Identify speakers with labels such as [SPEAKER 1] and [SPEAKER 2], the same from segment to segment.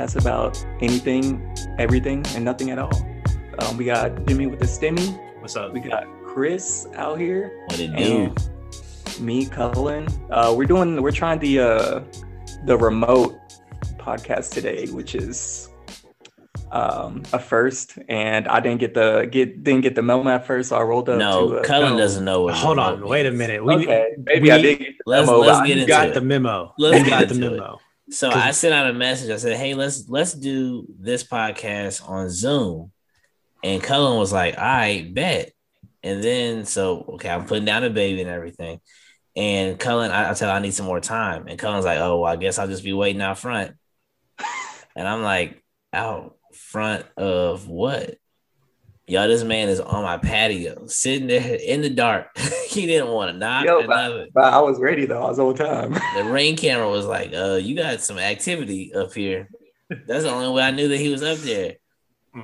[SPEAKER 1] podcast about anything, everything, and nothing at all. Um, we got Jimmy with the stimmy.
[SPEAKER 2] What's up?
[SPEAKER 1] We got Chris out here.
[SPEAKER 3] What it do?
[SPEAKER 1] Me, Cullen. Uh, we're doing. We're trying the uh, the remote podcast today, which is um, a first. And I didn't get the get didn't get the memo at first, so I rolled up.
[SPEAKER 3] No,
[SPEAKER 1] to, uh,
[SPEAKER 3] Cullen
[SPEAKER 1] no.
[SPEAKER 3] doesn't know what.
[SPEAKER 2] Hold on,
[SPEAKER 3] remote
[SPEAKER 2] wait a minute. We,
[SPEAKER 1] Okay, maybe
[SPEAKER 2] we-
[SPEAKER 1] I did get the
[SPEAKER 3] let's-
[SPEAKER 1] memo.
[SPEAKER 3] let's get
[SPEAKER 2] you
[SPEAKER 3] into
[SPEAKER 2] got
[SPEAKER 3] it.
[SPEAKER 2] the memo.
[SPEAKER 3] Let's
[SPEAKER 2] you
[SPEAKER 3] get
[SPEAKER 2] got the
[SPEAKER 3] into it. So I sent out a message. I said, "Hey, let's let's do this podcast on Zoom," and Cullen was like, "I bet." And then so okay, I'm putting down the baby and everything, and Cullen, I, I tell her I need some more time, and Cullen's like, "Oh, well, I guess I'll just be waiting out front," and I'm like, "Out front of what?" Y'all, this man is on my patio, sitting there in the dark. he didn't want to knock
[SPEAKER 1] Yo,
[SPEAKER 3] or nothing.
[SPEAKER 1] But I was ready though. I was on time.
[SPEAKER 3] The Ring camera was like, uh, you got some activity up here. That's the only way I knew that he was up there.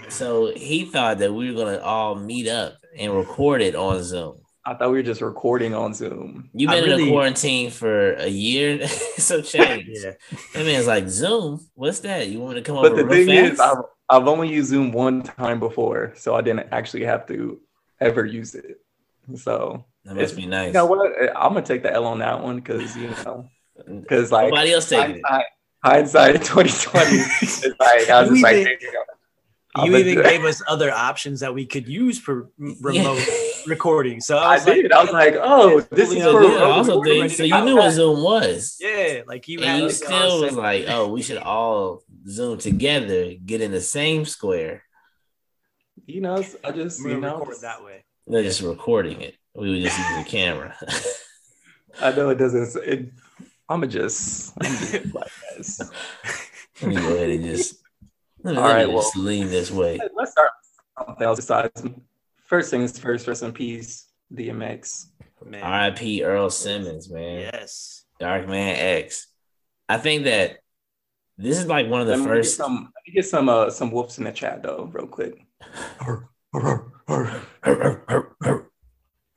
[SPEAKER 3] So he thought that we were gonna all meet up and record it on Zoom.
[SPEAKER 1] I thought we were just recording on Zoom.
[SPEAKER 3] You've
[SPEAKER 2] I
[SPEAKER 3] been in
[SPEAKER 2] really-
[SPEAKER 3] a quarantine for a year, so change.
[SPEAKER 2] Yeah.
[SPEAKER 3] That man's like Zoom. What's that? You want me to come
[SPEAKER 1] But
[SPEAKER 3] over
[SPEAKER 1] the
[SPEAKER 3] real
[SPEAKER 1] thing
[SPEAKER 3] fast?
[SPEAKER 1] is, I've, I've only used Zoom one time before, so I didn't actually have to ever use it. So
[SPEAKER 3] that must be nice.
[SPEAKER 1] you know what? I'm gonna take the L on that one because you know, because like
[SPEAKER 3] Nobody else taking it.
[SPEAKER 1] hindsight, hindsight 2020 is like I was
[SPEAKER 2] You
[SPEAKER 1] just like,
[SPEAKER 2] even-
[SPEAKER 1] thinking, I'm
[SPEAKER 2] You even
[SPEAKER 1] do-
[SPEAKER 2] gave us other options that we could use for remote recording. So I
[SPEAKER 1] I
[SPEAKER 2] was like,
[SPEAKER 1] did. I was like, oh, this is
[SPEAKER 2] Yeah,
[SPEAKER 1] for
[SPEAKER 3] Yeah,
[SPEAKER 2] yeah,
[SPEAKER 3] also
[SPEAKER 1] recording.
[SPEAKER 3] did. So you knew what Zoom was.
[SPEAKER 2] yeah, like you
[SPEAKER 3] and
[SPEAKER 2] had
[SPEAKER 3] you
[SPEAKER 2] the
[SPEAKER 3] still was like, oh, we should all Zoom together, get in the same square.
[SPEAKER 1] You know, I just
[SPEAKER 2] We're
[SPEAKER 1] you know,
[SPEAKER 2] record that way.
[SPEAKER 3] They're just recording it. We would just use the camera.
[SPEAKER 1] I know it doesn't. It, I'm gonna just, I'm just like this.
[SPEAKER 3] Let me go ahead and just let me,
[SPEAKER 1] All
[SPEAKER 3] let me
[SPEAKER 1] well-
[SPEAKER 3] just lean this way.
[SPEAKER 1] Let's start with something else besides. First things first. Rest in peace, DMX.
[SPEAKER 2] Man.
[SPEAKER 3] R.I.P. Earl Simmons, man.
[SPEAKER 2] Yes.
[SPEAKER 3] Dark Man X. I think that this is like one of the
[SPEAKER 1] Let me get
[SPEAKER 3] first.
[SPEAKER 1] some. Let me get some. Uh, some whoops in the chat though, real quick.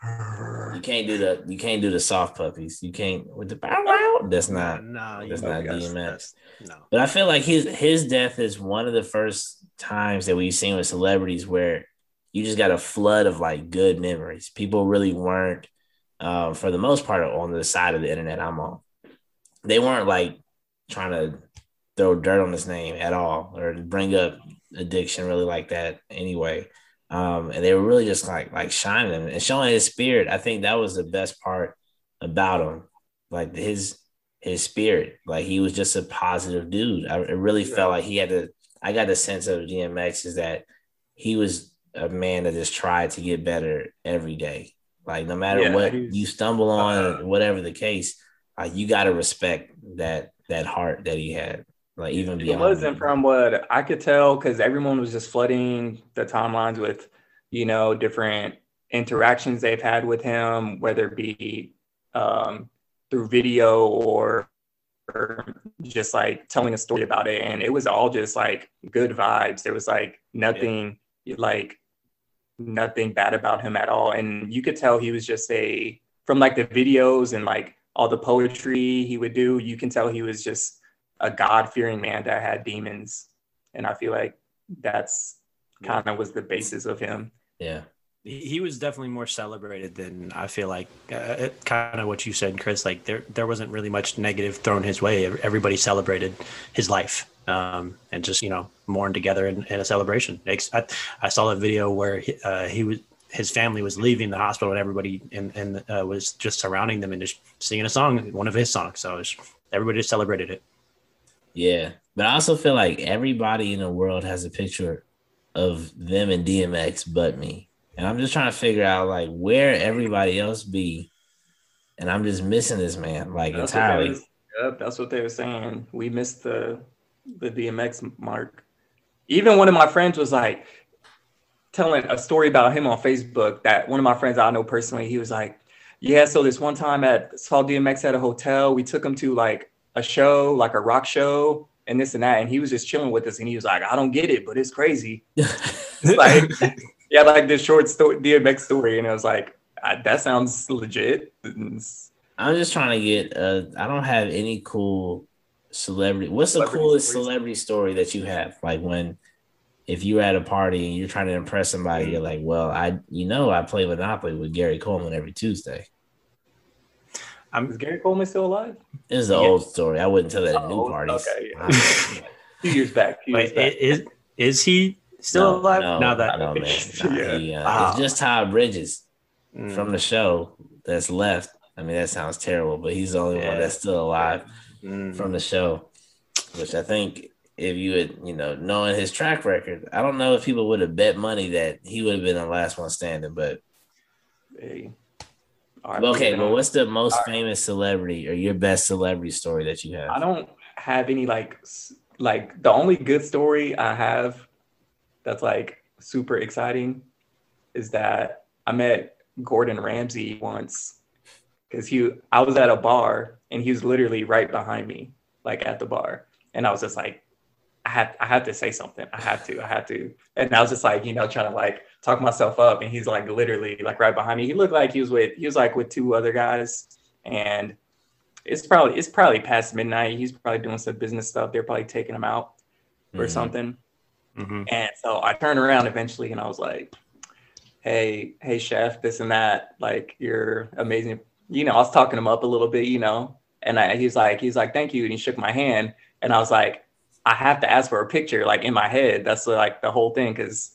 [SPEAKER 3] You can't do the you can't do the soft puppies. You can't with the bow wow. That's not.
[SPEAKER 2] No,
[SPEAKER 3] That's
[SPEAKER 1] know,
[SPEAKER 3] not
[SPEAKER 1] guys,
[SPEAKER 3] DMX.
[SPEAKER 2] no.
[SPEAKER 3] But I feel like his his death is one of the first times that we've seen with celebrities where you just got a flood of like good memories. People really weren't, uh, for the most part, on the side of the internet I'm on. They weren't like trying to throw dirt on his name at all or bring up addiction really like that anyway. Um, and they were really just like like shining him and showing his spirit. I think that was the best part about him, like his his spirit. Like he was just a positive dude. I it really felt like he had to. I got the sense of DMX is that he was a man that just tried to get better every day. Like no matter
[SPEAKER 1] Yeah,
[SPEAKER 3] what you stumble on,
[SPEAKER 1] uh,
[SPEAKER 3] whatever the case, like you got to respect that that heart that he had. Like even
[SPEAKER 1] It
[SPEAKER 3] beyond
[SPEAKER 1] wasn't from what I could tell because everyone was just flooding the timelines with, you know, different interactions they've had with him, whether it be um, through video or, or just like telling a story about it. And it was all just like good vibes. There was like nothing like nothing bad about him at all. And you could tell he was just a from like the videos and like all the poetry he would do, you can tell he was just a God-fearing man that had demons. And I feel like that's kind of was the basis of him.
[SPEAKER 3] yeah.
[SPEAKER 2] He he was definitely more celebrated than I feel like. Uh, kind of what you said, Chris. Like there, there wasn't really much negative thrown his way. Everybody celebrated his life, um, and just you know mourned together in, in a celebration. I, I saw a video where he, uh, he was his family was leaving the hospital and everybody and and uh, was just surrounding them and just singing a song, one of his songs. So it was, everybody just celebrated it.
[SPEAKER 3] Yeah, but I also feel like everybody in the world has a picture of them and DMX but me. And I'm just trying to figure out like where everybody else be. And I'm just missing this man like
[SPEAKER 1] That's what,
[SPEAKER 3] entirely.
[SPEAKER 1] was, yep, that's what they were saying. We missed the the DMX mark. Even one of my friends was like telling a story about him on Facebook that one of my friends I know personally, he was like, Yeah, so this one time at saw DMX at a hotel, we took him to like a show, like a rock show, and this and that. And he was just chilling with us and he was like, I don't get it, but it's crazy. like yeah, like this short story DMX story, and I was like, that sounds legit.
[SPEAKER 3] I'm just trying to get. Uh, I don't have any cool celebrity. What's the
[SPEAKER 1] Celebrity
[SPEAKER 3] coolest
[SPEAKER 1] stories.
[SPEAKER 3] celebrity story that you have? Like when, if you're at a party and you're trying to impress somebody, you're like, "Well, I, you know, I play Monopoly with Gary Coleman every Tuesday."
[SPEAKER 1] Is Gary Coleman still alive?
[SPEAKER 3] This is an
[SPEAKER 2] Yeah.
[SPEAKER 3] old story. I wouldn't tell that at new
[SPEAKER 1] Oh,
[SPEAKER 3] parties.
[SPEAKER 1] okay, yeah.
[SPEAKER 3] I-
[SPEAKER 1] Two years back. Two years
[SPEAKER 2] Wait,
[SPEAKER 1] back.
[SPEAKER 2] is is he still
[SPEAKER 3] No,
[SPEAKER 2] alive?
[SPEAKER 3] No,
[SPEAKER 2] now that
[SPEAKER 3] no, man. Nah,
[SPEAKER 1] Yeah.
[SPEAKER 3] he, uh,
[SPEAKER 2] Ah.
[SPEAKER 3] It's just Todd Bridges
[SPEAKER 2] Mm.
[SPEAKER 3] from the show that's left. I mean, that sounds terrible, but he's the only
[SPEAKER 2] Yeah.
[SPEAKER 3] one that's still alive
[SPEAKER 2] Mm.
[SPEAKER 3] from the show, which I think if you had, you know, knowing his track record, I don't know if people would have bet money that he would have been the last one standing. But
[SPEAKER 1] Hey. Right,
[SPEAKER 3] okay,
[SPEAKER 1] but
[SPEAKER 3] well, what's the most
[SPEAKER 1] All
[SPEAKER 3] famous celebrity or your best celebrity story that you have?
[SPEAKER 1] I don't have any like like the only good story I have that's like super exciting is that I met Gordon Ramsay once because he I was at a bar and he was literally right behind me, like at the bar, and I was just like, I had I had to say something, I had to, I had to, and I was just like, you know, trying to like talk myself up, and he's like literally like right behind me. He looked like he was with he was like with two other guys, and it's probably it's probably past midnight. He's probably doing some business stuff. They're probably taking him out or
[SPEAKER 3] Mhm.
[SPEAKER 1] something.
[SPEAKER 2] Mhm.
[SPEAKER 1] And so I turned around eventually and I was like, Hey, hey chef, this and that. Like you're amazing. You know, I was talking him up a little bit, you know. And I, he's like, he's like, thank you. And he shook my hand. And I was like, I have to ask for a picture, like in my head. That's like the whole thing. Cause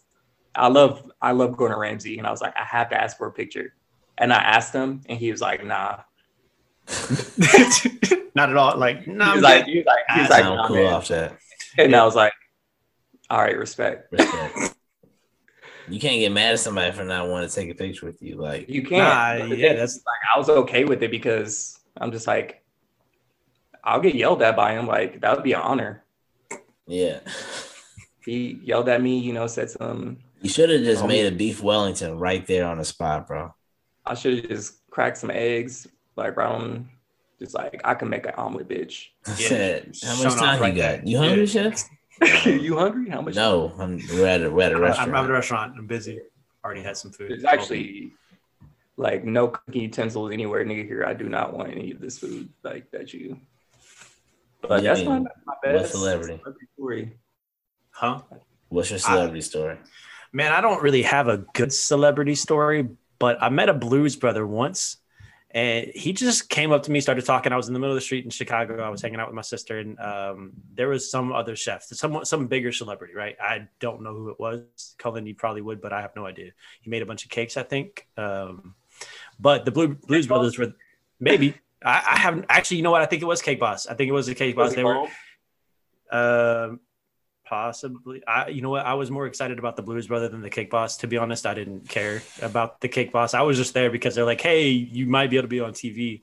[SPEAKER 1] I love I love Gordon Ramsay. And I was like, I have to ask for a picture. And I asked him and he was like, nah.
[SPEAKER 2] Not at all. Like, no,
[SPEAKER 1] He
[SPEAKER 2] I'm
[SPEAKER 1] was like,
[SPEAKER 2] good.
[SPEAKER 1] he was like, he was
[SPEAKER 3] I
[SPEAKER 1] like,
[SPEAKER 3] sound
[SPEAKER 1] nah,
[SPEAKER 3] cool
[SPEAKER 1] man.
[SPEAKER 3] off that.
[SPEAKER 1] And I was like, all right, respect.
[SPEAKER 3] Respect. you can't get mad at somebody for not wanting to take a picture with you. Like,
[SPEAKER 1] You can't.
[SPEAKER 2] Nah, yeah, that's-
[SPEAKER 1] like I was okay with it because I'm just like, I'll get yelled at by him. Like that would be an honor.
[SPEAKER 3] Yeah.
[SPEAKER 1] He yelled at me, you know, said some.
[SPEAKER 3] You should have just
[SPEAKER 1] Oh.
[SPEAKER 3] made a beef Wellington right there on the spot, bro.
[SPEAKER 1] I should have just cracked some eggs, like right on. Just like I can make an omelet, bitch.
[SPEAKER 2] Yeah.
[SPEAKER 3] Said, How much
[SPEAKER 2] off
[SPEAKER 3] time
[SPEAKER 2] right
[SPEAKER 3] you got?
[SPEAKER 2] there.
[SPEAKER 3] You hungry,
[SPEAKER 2] Yeah.
[SPEAKER 3] chef?
[SPEAKER 1] you hungry? How much?
[SPEAKER 3] No, I'm, we're at a, we're at a
[SPEAKER 2] I'm,
[SPEAKER 3] restaurant.
[SPEAKER 2] I'm at a restaurant. I'm busy. Already had some food.
[SPEAKER 1] There's actually like no cooking utensils anywhere near here. I do not want any of this food like that you. But
[SPEAKER 3] Yeah,
[SPEAKER 1] that's my, my
[SPEAKER 3] what
[SPEAKER 1] best
[SPEAKER 3] celebrity?
[SPEAKER 1] story.
[SPEAKER 2] huh?
[SPEAKER 3] What's your celebrity story?
[SPEAKER 2] Man, I don't really have a good celebrity story, but I met a blues brother once and he just came up to me, started talking. I was in the middle of the street in Chicago. I was hanging out with my sister, and um, there was some other chef, some some bigger celebrity, right? I don't know who it was. Cullen, you probably would, but I have no idea. He made a bunch of cakes, I think. Um, but the Blue, Blues Brothers were maybe. I, I haven't actually. You know what? I think it was Cake Boss. I think it was the Cake Boss. They were. Um, possibly. I, you know what? I was more excited about the Blues Brother than the Cake Boss. To be honest, I didn't care about the Cake Boss. I was just there because they're like, "Hey, you might be able to be on TV,"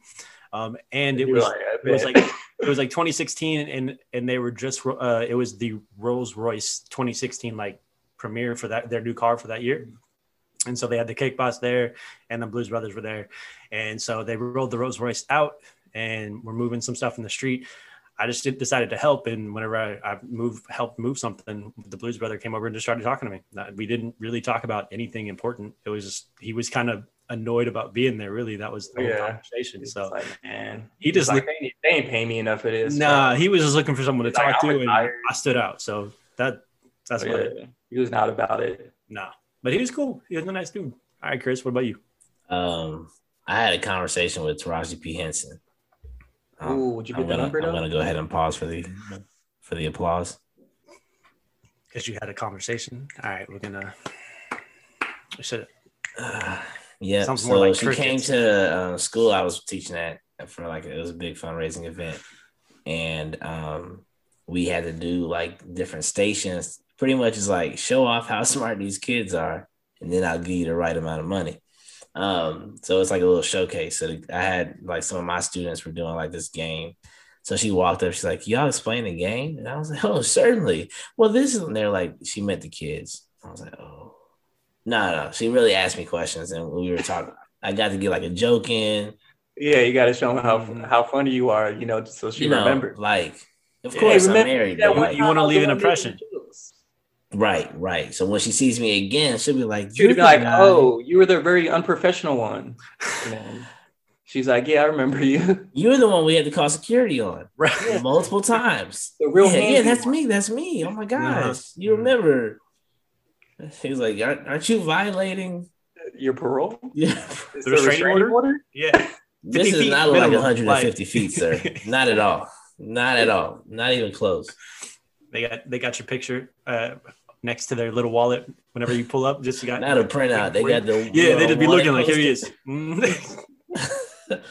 [SPEAKER 2] um, and it was
[SPEAKER 1] like,
[SPEAKER 2] it was like it was like 2016, and and they were just uh, it was the Rolls Royce 2016 like premiere for that their new car for that year. And so they had the Cake Boss there, and the Blues Brothers were there, and so they rolled the Rolls Royce out, and we're moving some stuff in the street. I just did- decided to help, and whenever I, I moved, helped move something, the Blues Brother came over and just started talking to me. We didn't really talk about anything important. It was just he was kind of annoyed about being there. Really, that was the whole
[SPEAKER 1] Yeah.
[SPEAKER 2] conversation.
[SPEAKER 1] It's
[SPEAKER 2] So
[SPEAKER 1] like, man,
[SPEAKER 2] he just
[SPEAKER 1] like
[SPEAKER 2] looked-
[SPEAKER 1] they, ain't- they ain't paying me enough for this.
[SPEAKER 2] Nah, he was just looking for someone to
[SPEAKER 1] He's like,
[SPEAKER 2] talk
[SPEAKER 1] I'm
[SPEAKER 2] to, and
[SPEAKER 1] retired.
[SPEAKER 2] I stood out. So that that's
[SPEAKER 1] So,
[SPEAKER 2] what.
[SPEAKER 1] yeah,
[SPEAKER 2] It,
[SPEAKER 1] he was not about it.
[SPEAKER 2] nah, but he was cool. He was a nice dude. All right, Chris, what about you?
[SPEAKER 3] Um, I had a conversation with Taraji P Henson. Um,
[SPEAKER 1] Ooh, would you
[SPEAKER 3] I'm
[SPEAKER 1] put the
[SPEAKER 3] gonna,
[SPEAKER 1] number
[SPEAKER 3] I'm
[SPEAKER 1] though?
[SPEAKER 3] gonna go ahead and pause for the for the applause.
[SPEAKER 2] Because you had a conversation. All right, we're gonna. I should.
[SPEAKER 3] Uh, yeah,
[SPEAKER 2] Sounds
[SPEAKER 3] so
[SPEAKER 2] more like
[SPEAKER 3] she came to uh, school I was teaching at for like it was a big fundraising event, and um, we had to do like different stations. Pretty much is like show off how smart these kids are, and then I'll give you the right amount of money. Um, so it's like a little showcase. So I had like some of my students were doing like this game. So she walked up, she's like, Y'all explain the game? And I was like, Oh, certainly. Well, this is and they're like, she met the kids. I was like, Oh, no, no. She really asked me questions and we were talking. I got to get like a joke in,
[SPEAKER 1] Yeah, you got to show him how
[SPEAKER 2] Mhm.
[SPEAKER 1] how funny you are, you know, so she
[SPEAKER 3] you know,
[SPEAKER 1] remembers.
[SPEAKER 3] like, of course,
[SPEAKER 1] remember
[SPEAKER 3] I'm married.
[SPEAKER 1] that
[SPEAKER 2] you
[SPEAKER 1] I was
[SPEAKER 2] leave an impression.
[SPEAKER 1] The jokes?
[SPEAKER 3] right, right. So when she sees me again, she'll be like,
[SPEAKER 1] She would be like,
[SPEAKER 3] guy."
[SPEAKER 1] "Oh, you were the very unprofessional one." She's like, yeah, I remember you.
[SPEAKER 3] You're the one we had to call security on
[SPEAKER 2] Right.
[SPEAKER 3] multiple times.
[SPEAKER 1] The real
[SPEAKER 3] yeah, yeah, that's
[SPEAKER 1] one.
[SPEAKER 3] me. That's me. Oh my gosh, you remember? He was like, aren't, aren't you violating?
[SPEAKER 1] Your parole?
[SPEAKER 3] Yeah,
[SPEAKER 1] Is
[SPEAKER 2] The restraining order? Yeah.
[SPEAKER 3] this is
[SPEAKER 2] feet
[SPEAKER 3] not like 150 feet, sir. Not at all. Not at all. Not even close.
[SPEAKER 2] They got they got your picture uh, next to their little wallet whenever you pull up. Just you got
[SPEAKER 3] Not a printout. They got the
[SPEAKER 2] Yeah, they just be looking like here he is.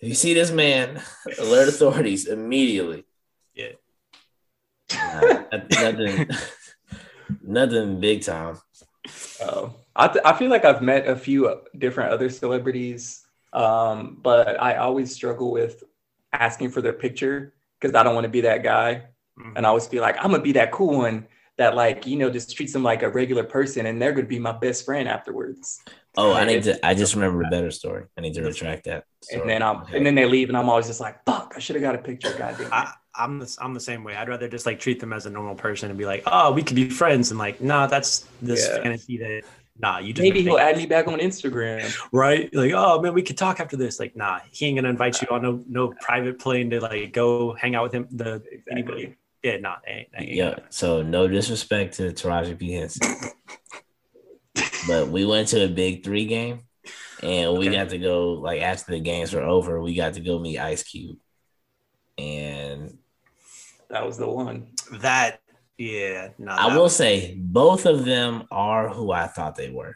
[SPEAKER 3] You see this man, alert authorities immediately.
[SPEAKER 2] Yeah.
[SPEAKER 3] Nah, nothing, nothing big time.
[SPEAKER 1] Oh, I, th- I feel like I've met a few different other celebrities, um, but I always struggle with asking for their picture because I don't want to be that guy. And I always feel like I'm gonna be that cool one that like you know just treats them like a regular person, and they're gonna be my best friend afterwards.
[SPEAKER 3] Oh, I need to. I just remember a better story. I need to retract that.
[SPEAKER 1] And then I'm
[SPEAKER 3] Okay.
[SPEAKER 1] and then they leave, and I'm always just like, fuck, I should have got a picture. Goddamn.
[SPEAKER 2] I, I'm the, I'm the same way. I'd rather just like treat them as a normal person and be like, oh, we could be friends, and like, nah, that's this
[SPEAKER 1] Yeah.
[SPEAKER 2] fantasy that nah, you just
[SPEAKER 1] Maybe he'll add me back on Instagram.
[SPEAKER 2] right? Like, oh man, we could talk after this. Like, nah, he ain't gonna invite you on no no private plane to like go hang out with him. The anybody,
[SPEAKER 1] Exactly.
[SPEAKER 2] Yeah, nah, ain't, ain't
[SPEAKER 3] Yeah. So no disrespect to Taraji P Henson, but we went to a big three game, and we
[SPEAKER 2] Okay.
[SPEAKER 3] got to go like after the games were over, we got to go meet Ice Cube, and
[SPEAKER 1] That was the one.
[SPEAKER 2] that. Yeah, nah,
[SPEAKER 3] I
[SPEAKER 2] that
[SPEAKER 3] will
[SPEAKER 2] was-
[SPEAKER 3] say both of them are who I thought they were.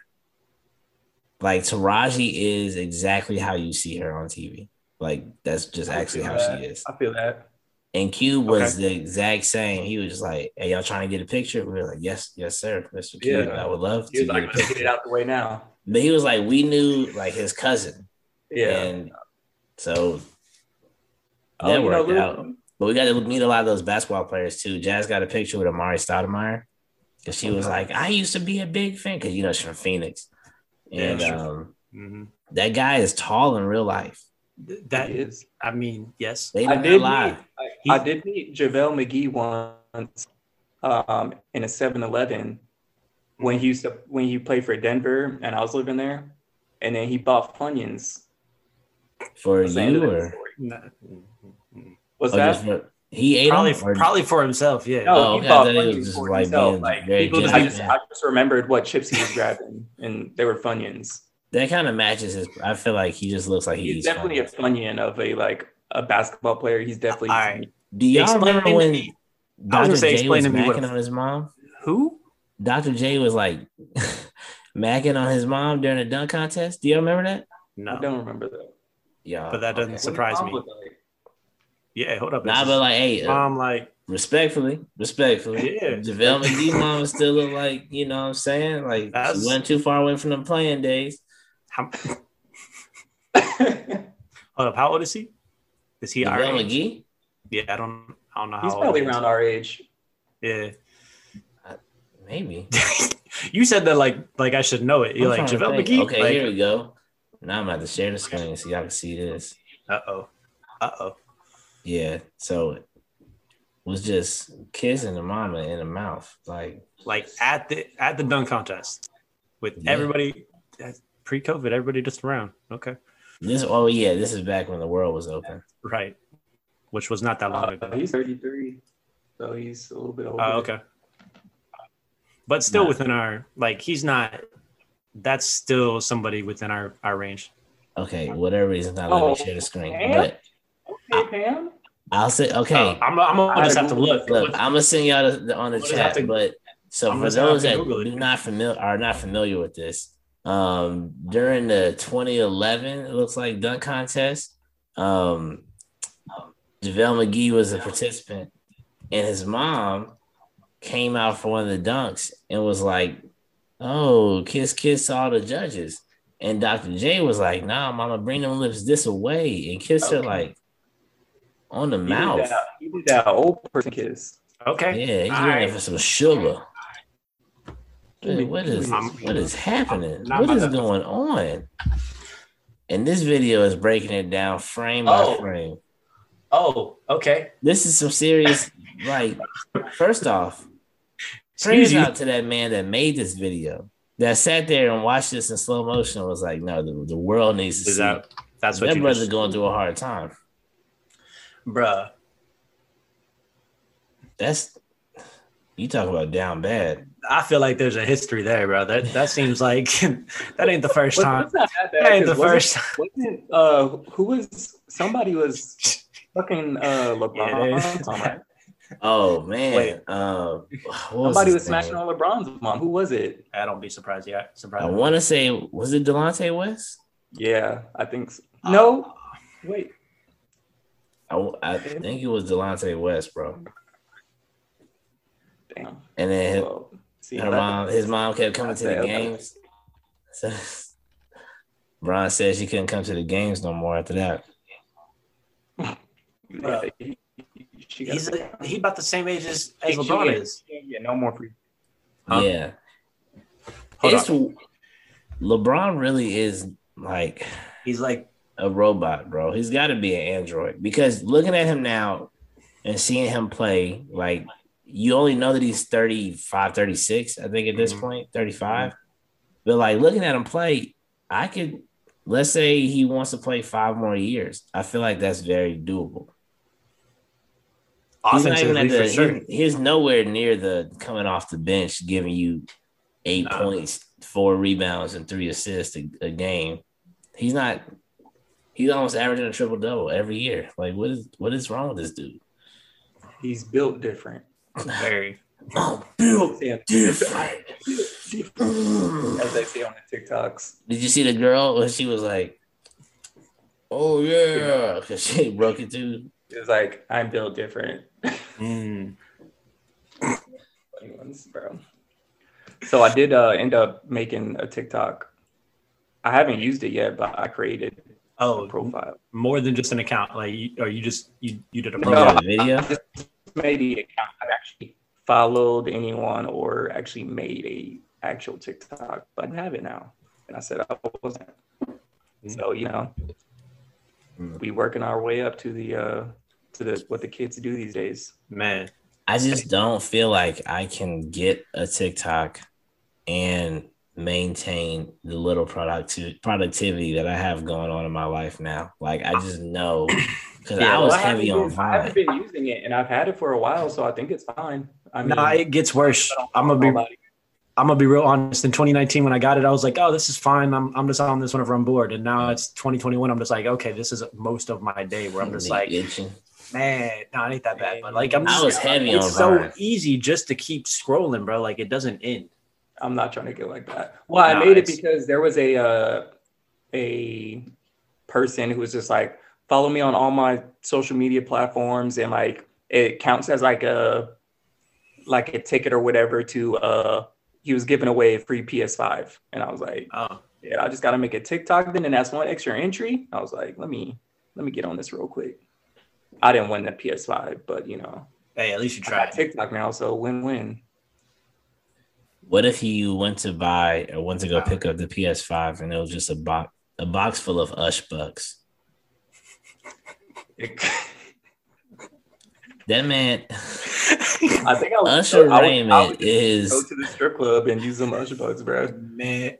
[SPEAKER 3] Like Taraji is exactly how you see her on TV. Like that's just
[SPEAKER 1] I
[SPEAKER 3] actually how
[SPEAKER 1] that.
[SPEAKER 3] she is.
[SPEAKER 1] I feel that.
[SPEAKER 3] And Cube was the exact same. He was just like, "Hey, y'all trying to get a picture?" We were like, "Yes, yes, sir, Mr. Cube.
[SPEAKER 1] Yeah.
[SPEAKER 3] I would love
[SPEAKER 1] He
[SPEAKER 3] to
[SPEAKER 1] was
[SPEAKER 3] get
[SPEAKER 1] like, get it out the way now.
[SPEAKER 3] But he was like, we knew like his cousin,
[SPEAKER 1] Yeah.
[SPEAKER 3] and so
[SPEAKER 1] Oh,
[SPEAKER 3] that
[SPEAKER 1] know,
[SPEAKER 3] worked
[SPEAKER 1] Lil-
[SPEAKER 3] out. But we got to meet a lot of those basketball players too. Jazz got a picture with Amar'e Stoudemire because she was like, "I used to be a big fan," because you know she's from Phoenix, and
[SPEAKER 2] Yeah,
[SPEAKER 3] um,
[SPEAKER 2] Mhm.
[SPEAKER 3] that guy is tall in real life.
[SPEAKER 2] Th- that
[SPEAKER 1] He is.
[SPEAKER 2] I mean, yes,
[SPEAKER 3] They
[SPEAKER 1] I
[SPEAKER 3] did
[SPEAKER 1] did
[SPEAKER 3] lie.
[SPEAKER 1] meet, I, I did meet JaVale McGee once um, in a 7-Eleven when he used to when he played for Denver and I was living there, and then he bought Funyuns.
[SPEAKER 3] for
[SPEAKER 1] That's the
[SPEAKER 3] you or
[SPEAKER 1] story.
[SPEAKER 2] Nah.
[SPEAKER 1] What's
[SPEAKER 3] or
[SPEAKER 1] that?
[SPEAKER 3] just for, he ate
[SPEAKER 2] probably
[SPEAKER 3] them, or-
[SPEAKER 2] probably for himself. Yeah.
[SPEAKER 1] No,
[SPEAKER 3] Oh,
[SPEAKER 1] he
[SPEAKER 3] okay,
[SPEAKER 1] bought
[SPEAKER 3] I thought he was
[SPEAKER 1] Funyuns
[SPEAKER 3] just
[SPEAKER 1] for
[SPEAKER 3] like
[SPEAKER 1] himself. Like
[SPEAKER 3] very
[SPEAKER 1] people, I
[SPEAKER 3] generous.
[SPEAKER 1] just, I just remembered what chips he was grabbing, and they were Funyuns.
[SPEAKER 3] That kind of matches his. I feel like he just looks like he
[SPEAKER 1] He's
[SPEAKER 3] eats.
[SPEAKER 1] definitely a
[SPEAKER 3] Funyuns.
[SPEAKER 1] Funyun of a like a basketball player. He's definitely.
[SPEAKER 2] All right.
[SPEAKER 3] Do y'all
[SPEAKER 2] Explain
[SPEAKER 3] remember when
[SPEAKER 2] me-
[SPEAKER 3] Dr.
[SPEAKER 2] gonna say,
[SPEAKER 3] J was
[SPEAKER 2] to me what
[SPEAKER 3] macking on his mom?
[SPEAKER 2] Who?
[SPEAKER 3] Dr. J was like macking on his mom during a dunk contest. Do y'all remember that?
[SPEAKER 2] No, I
[SPEAKER 1] don't remember that.
[SPEAKER 3] Yeah,
[SPEAKER 2] But that doesn't
[SPEAKER 3] okay.
[SPEAKER 2] surprise me.
[SPEAKER 1] his mom look like?
[SPEAKER 2] Yeah. Hold up.
[SPEAKER 3] Nah,
[SPEAKER 2] this
[SPEAKER 3] but like, hey, uh,
[SPEAKER 2] mom, like,
[SPEAKER 3] respectfully, respectfully,
[SPEAKER 2] Yeah.
[SPEAKER 3] JaVale McGee mom still look like, you know what I'm saying? Like,
[SPEAKER 2] That's-
[SPEAKER 3] she wasn't too far away from the playing days.
[SPEAKER 2] How, hold up. How old is he? Is he our age?
[SPEAKER 3] McGee?
[SPEAKER 2] Yeah, I don't. I don't know how.
[SPEAKER 1] He's probably around our age.
[SPEAKER 2] Yeah.
[SPEAKER 3] Maybe.
[SPEAKER 2] you said that like like I should know it. You're
[SPEAKER 3] I'm
[SPEAKER 2] like
[SPEAKER 3] trying to
[SPEAKER 2] JaVale. McGee.
[SPEAKER 3] Okay,
[SPEAKER 2] like,
[SPEAKER 3] here we go. Now I'm about to share the screen so y'all can see this.
[SPEAKER 2] Uh oh. Uh oh.
[SPEAKER 3] Yeah, so it was just kissing the mama in the mouth. Like,
[SPEAKER 2] Like at the at the dunk contest with
[SPEAKER 3] Yeah.
[SPEAKER 2] everybody pre COVID, everybody just around. Okay.
[SPEAKER 3] this, oh, yeah, this is back when the world was open.
[SPEAKER 2] Right. Which was not that long
[SPEAKER 1] Uh,
[SPEAKER 2] ago.
[SPEAKER 1] he's 33, so he's a little bit older.
[SPEAKER 2] Oh, okay. But still
[SPEAKER 3] Nah.
[SPEAKER 2] within our like he's not that's still somebody within our our range.
[SPEAKER 3] Okay, whatever reason, not let
[SPEAKER 1] Oh,
[SPEAKER 3] me share the screen.
[SPEAKER 1] man.
[SPEAKER 3] But
[SPEAKER 1] Okay, Pam.
[SPEAKER 3] I'll say, okay,
[SPEAKER 2] Uh, I'm, I'm gonna just have to look.
[SPEAKER 3] look, I'm gonna send y'all the, the- on the
[SPEAKER 2] We'll just have
[SPEAKER 3] chat.
[SPEAKER 2] to-
[SPEAKER 3] but so
[SPEAKER 2] I'm
[SPEAKER 3] for those that
[SPEAKER 2] Google
[SPEAKER 3] do not familiar are not familiar with this, um, during the 2011, it looks like dunk contest, um, JaVale McGee was a participant, and his mom came out for one of the dunks and was like, "Oh, kiss, kiss all the judges." And Dr. J was like, "Nah, mama, bring them lips this away," and kissed her like on the
[SPEAKER 1] He did
[SPEAKER 3] mouth.
[SPEAKER 1] that- He did that old person kiss.
[SPEAKER 2] Okay.
[SPEAKER 3] Yeah, he's
[SPEAKER 2] All
[SPEAKER 3] looking
[SPEAKER 2] right.
[SPEAKER 3] for some sugar.
[SPEAKER 1] Give me-
[SPEAKER 3] What
[SPEAKER 1] give
[SPEAKER 3] is
[SPEAKER 1] me
[SPEAKER 2] I'm-
[SPEAKER 3] what is happening? What is going on? And this video is breaking it down frame by
[SPEAKER 2] Oh.
[SPEAKER 3] frame.
[SPEAKER 2] Oh, okay.
[SPEAKER 3] This is some serious. Like, first off, praise out to that man that made this video. That sat there and watched this in slow motion and was like, "No, the, the world needs to
[SPEAKER 2] Is
[SPEAKER 3] see
[SPEAKER 2] that That's what
[SPEAKER 3] that
[SPEAKER 2] you
[SPEAKER 3] brother's
[SPEAKER 2] just,
[SPEAKER 3] going through a hard time.
[SPEAKER 2] bruh.
[SPEAKER 3] That's you talk about down bad.
[SPEAKER 2] I feel like there's a history there, bro. That that seems like that ain't the first
[SPEAKER 1] What-
[SPEAKER 2] time.
[SPEAKER 1] that bad,
[SPEAKER 2] That ain't the
[SPEAKER 1] 'cause wasn't-
[SPEAKER 2] first.
[SPEAKER 1] Wasn't uh who was somebody was fucking uh LeBron?
[SPEAKER 2] Yeah, it-
[SPEAKER 1] mom, right?
[SPEAKER 3] Oh man.
[SPEAKER 2] Wait.
[SPEAKER 3] Uh, what was
[SPEAKER 1] Somebody was smashing
[SPEAKER 3] name?
[SPEAKER 1] on LeBron's mom. Who was it?
[SPEAKER 2] I don't be surprised. Yeah, surprised.
[SPEAKER 3] I want to say was it Delonte West?
[SPEAKER 1] Yeah, I think so. No, wait.
[SPEAKER 3] I, I think it was Delonte West, bro.
[SPEAKER 1] Damn.
[SPEAKER 3] And then his,
[SPEAKER 1] Well, see,
[SPEAKER 3] her mom, his mom kept coming to the games. So Bron said she couldn't come to the games no more after that.
[SPEAKER 1] yeah, he- she got
[SPEAKER 2] He's he about the same age as, as
[SPEAKER 1] She-
[SPEAKER 2] LeBron is.
[SPEAKER 1] Yeah, no more free.
[SPEAKER 2] Huh?
[SPEAKER 3] Yeah.
[SPEAKER 2] Hold
[SPEAKER 3] It's LeBron really is like
[SPEAKER 2] He's like,
[SPEAKER 3] a robot, bro. He's got to be an android because looking at him now and seeing him play, like you only know that he's 35, 36, I think at this
[SPEAKER 2] Mhm.
[SPEAKER 3] point, 35. But like looking at him play, I could let's say he wants to play five more years. I feel like that's very doable. He's not even at the,
[SPEAKER 2] sure.
[SPEAKER 3] he's, he's nowhere near the coming off the bench giving you eight
[SPEAKER 2] No.
[SPEAKER 3] points, four rebounds, and three assists a, a game. He's not. He's almost averaging a triple double every year. Like what is what is wrong with this dude?
[SPEAKER 1] He's built different.
[SPEAKER 2] Very.
[SPEAKER 3] Oh, Bill,
[SPEAKER 1] Yeah,
[SPEAKER 3] different.
[SPEAKER 1] as they say on the TikToks.
[SPEAKER 3] Did you see the girl when she was like, "Oh yeah," because she broke it too.
[SPEAKER 1] It's like I'm built different.
[SPEAKER 2] Mm.
[SPEAKER 1] Ones, bro. So I did uh, end up making a TikTok. I haven't used it yet, but I created a
[SPEAKER 2] Oh,
[SPEAKER 1] profile.
[SPEAKER 2] more than just an account. Like, you, or you just you you did a
[SPEAKER 3] You
[SPEAKER 1] No.
[SPEAKER 2] profile.
[SPEAKER 3] got video.
[SPEAKER 1] I just made the account. I've actually followed anyone or actually made a actual TikTok, but I have it now. And I said I wasn't. So you know,
[SPEAKER 3] Mm.
[SPEAKER 1] we working our way up to the uh to the what the kids do these days.
[SPEAKER 2] Man,
[SPEAKER 3] I just don't feel like I can get a TikTok and maintain the little producti- productivity that I have going on in my life now. Like I just know because I was
[SPEAKER 1] well,
[SPEAKER 3] heavy on
[SPEAKER 1] been- I haven't been using it, and I've had it for a while, so I think it's fine. I mean,
[SPEAKER 2] nah, it gets worse.
[SPEAKER 1] I
[SPEAKER 2] I'm gonna be
[SPEAKER 1] nobody.
[SPEAKER 2] I'm gonna be real honest. In 2019, when I got it, I was like, "Oh, this is fine. I'm, I'm just on this whenever I'm bored." And now it's 2021. I'm just like, "Okay, this is most of my day where I'm just like,
[SPEAKER 3] itching.
[SPEAKER 2] man, no, it ain't that bad." But like, I'm
[SPEAKER 3] I
[SPEAKER 2] just,
[SPEAKER 3] was heavy on
[SPEAKER 2] it's so easy just to keep scrolling, bro. Like it doesn't end.
[SPEAKER 1] I'm not trying to get like that. Well, I made it because there was a uh, a person who was just like, follow me on all my social media platforms, and like it counts as like a like a ticket or whatever to uh he was giving away a free PS5, and I was like,
[SPEAKER 2] Oh,
[SPEAKER 1] yeah, I just got to make a TikTok then, and that's one extra entry. I was like, let me let me get on this real quick. I didn't win the PS5, but you know,
[SPEAKER 2] hey, at least you
[SPEAKER 1] I got
[SPEAKER 2] tried.
[SPEAKER 1] TikTok now, so win win.
[SPEAKER 3] What if you went to buy or went to go pick up the PS5 and it was just a box a box full of Ush bucks? That man,
[SPEAKER 1] I think I was
[SPEAKER 3] Usher
[SPEAKER 1] I would- I would
[SPEAKER 3] is
[SPEAKER 1] go to the strip club and use some Usher bucks, bro.
[SPEAKER 2] Man,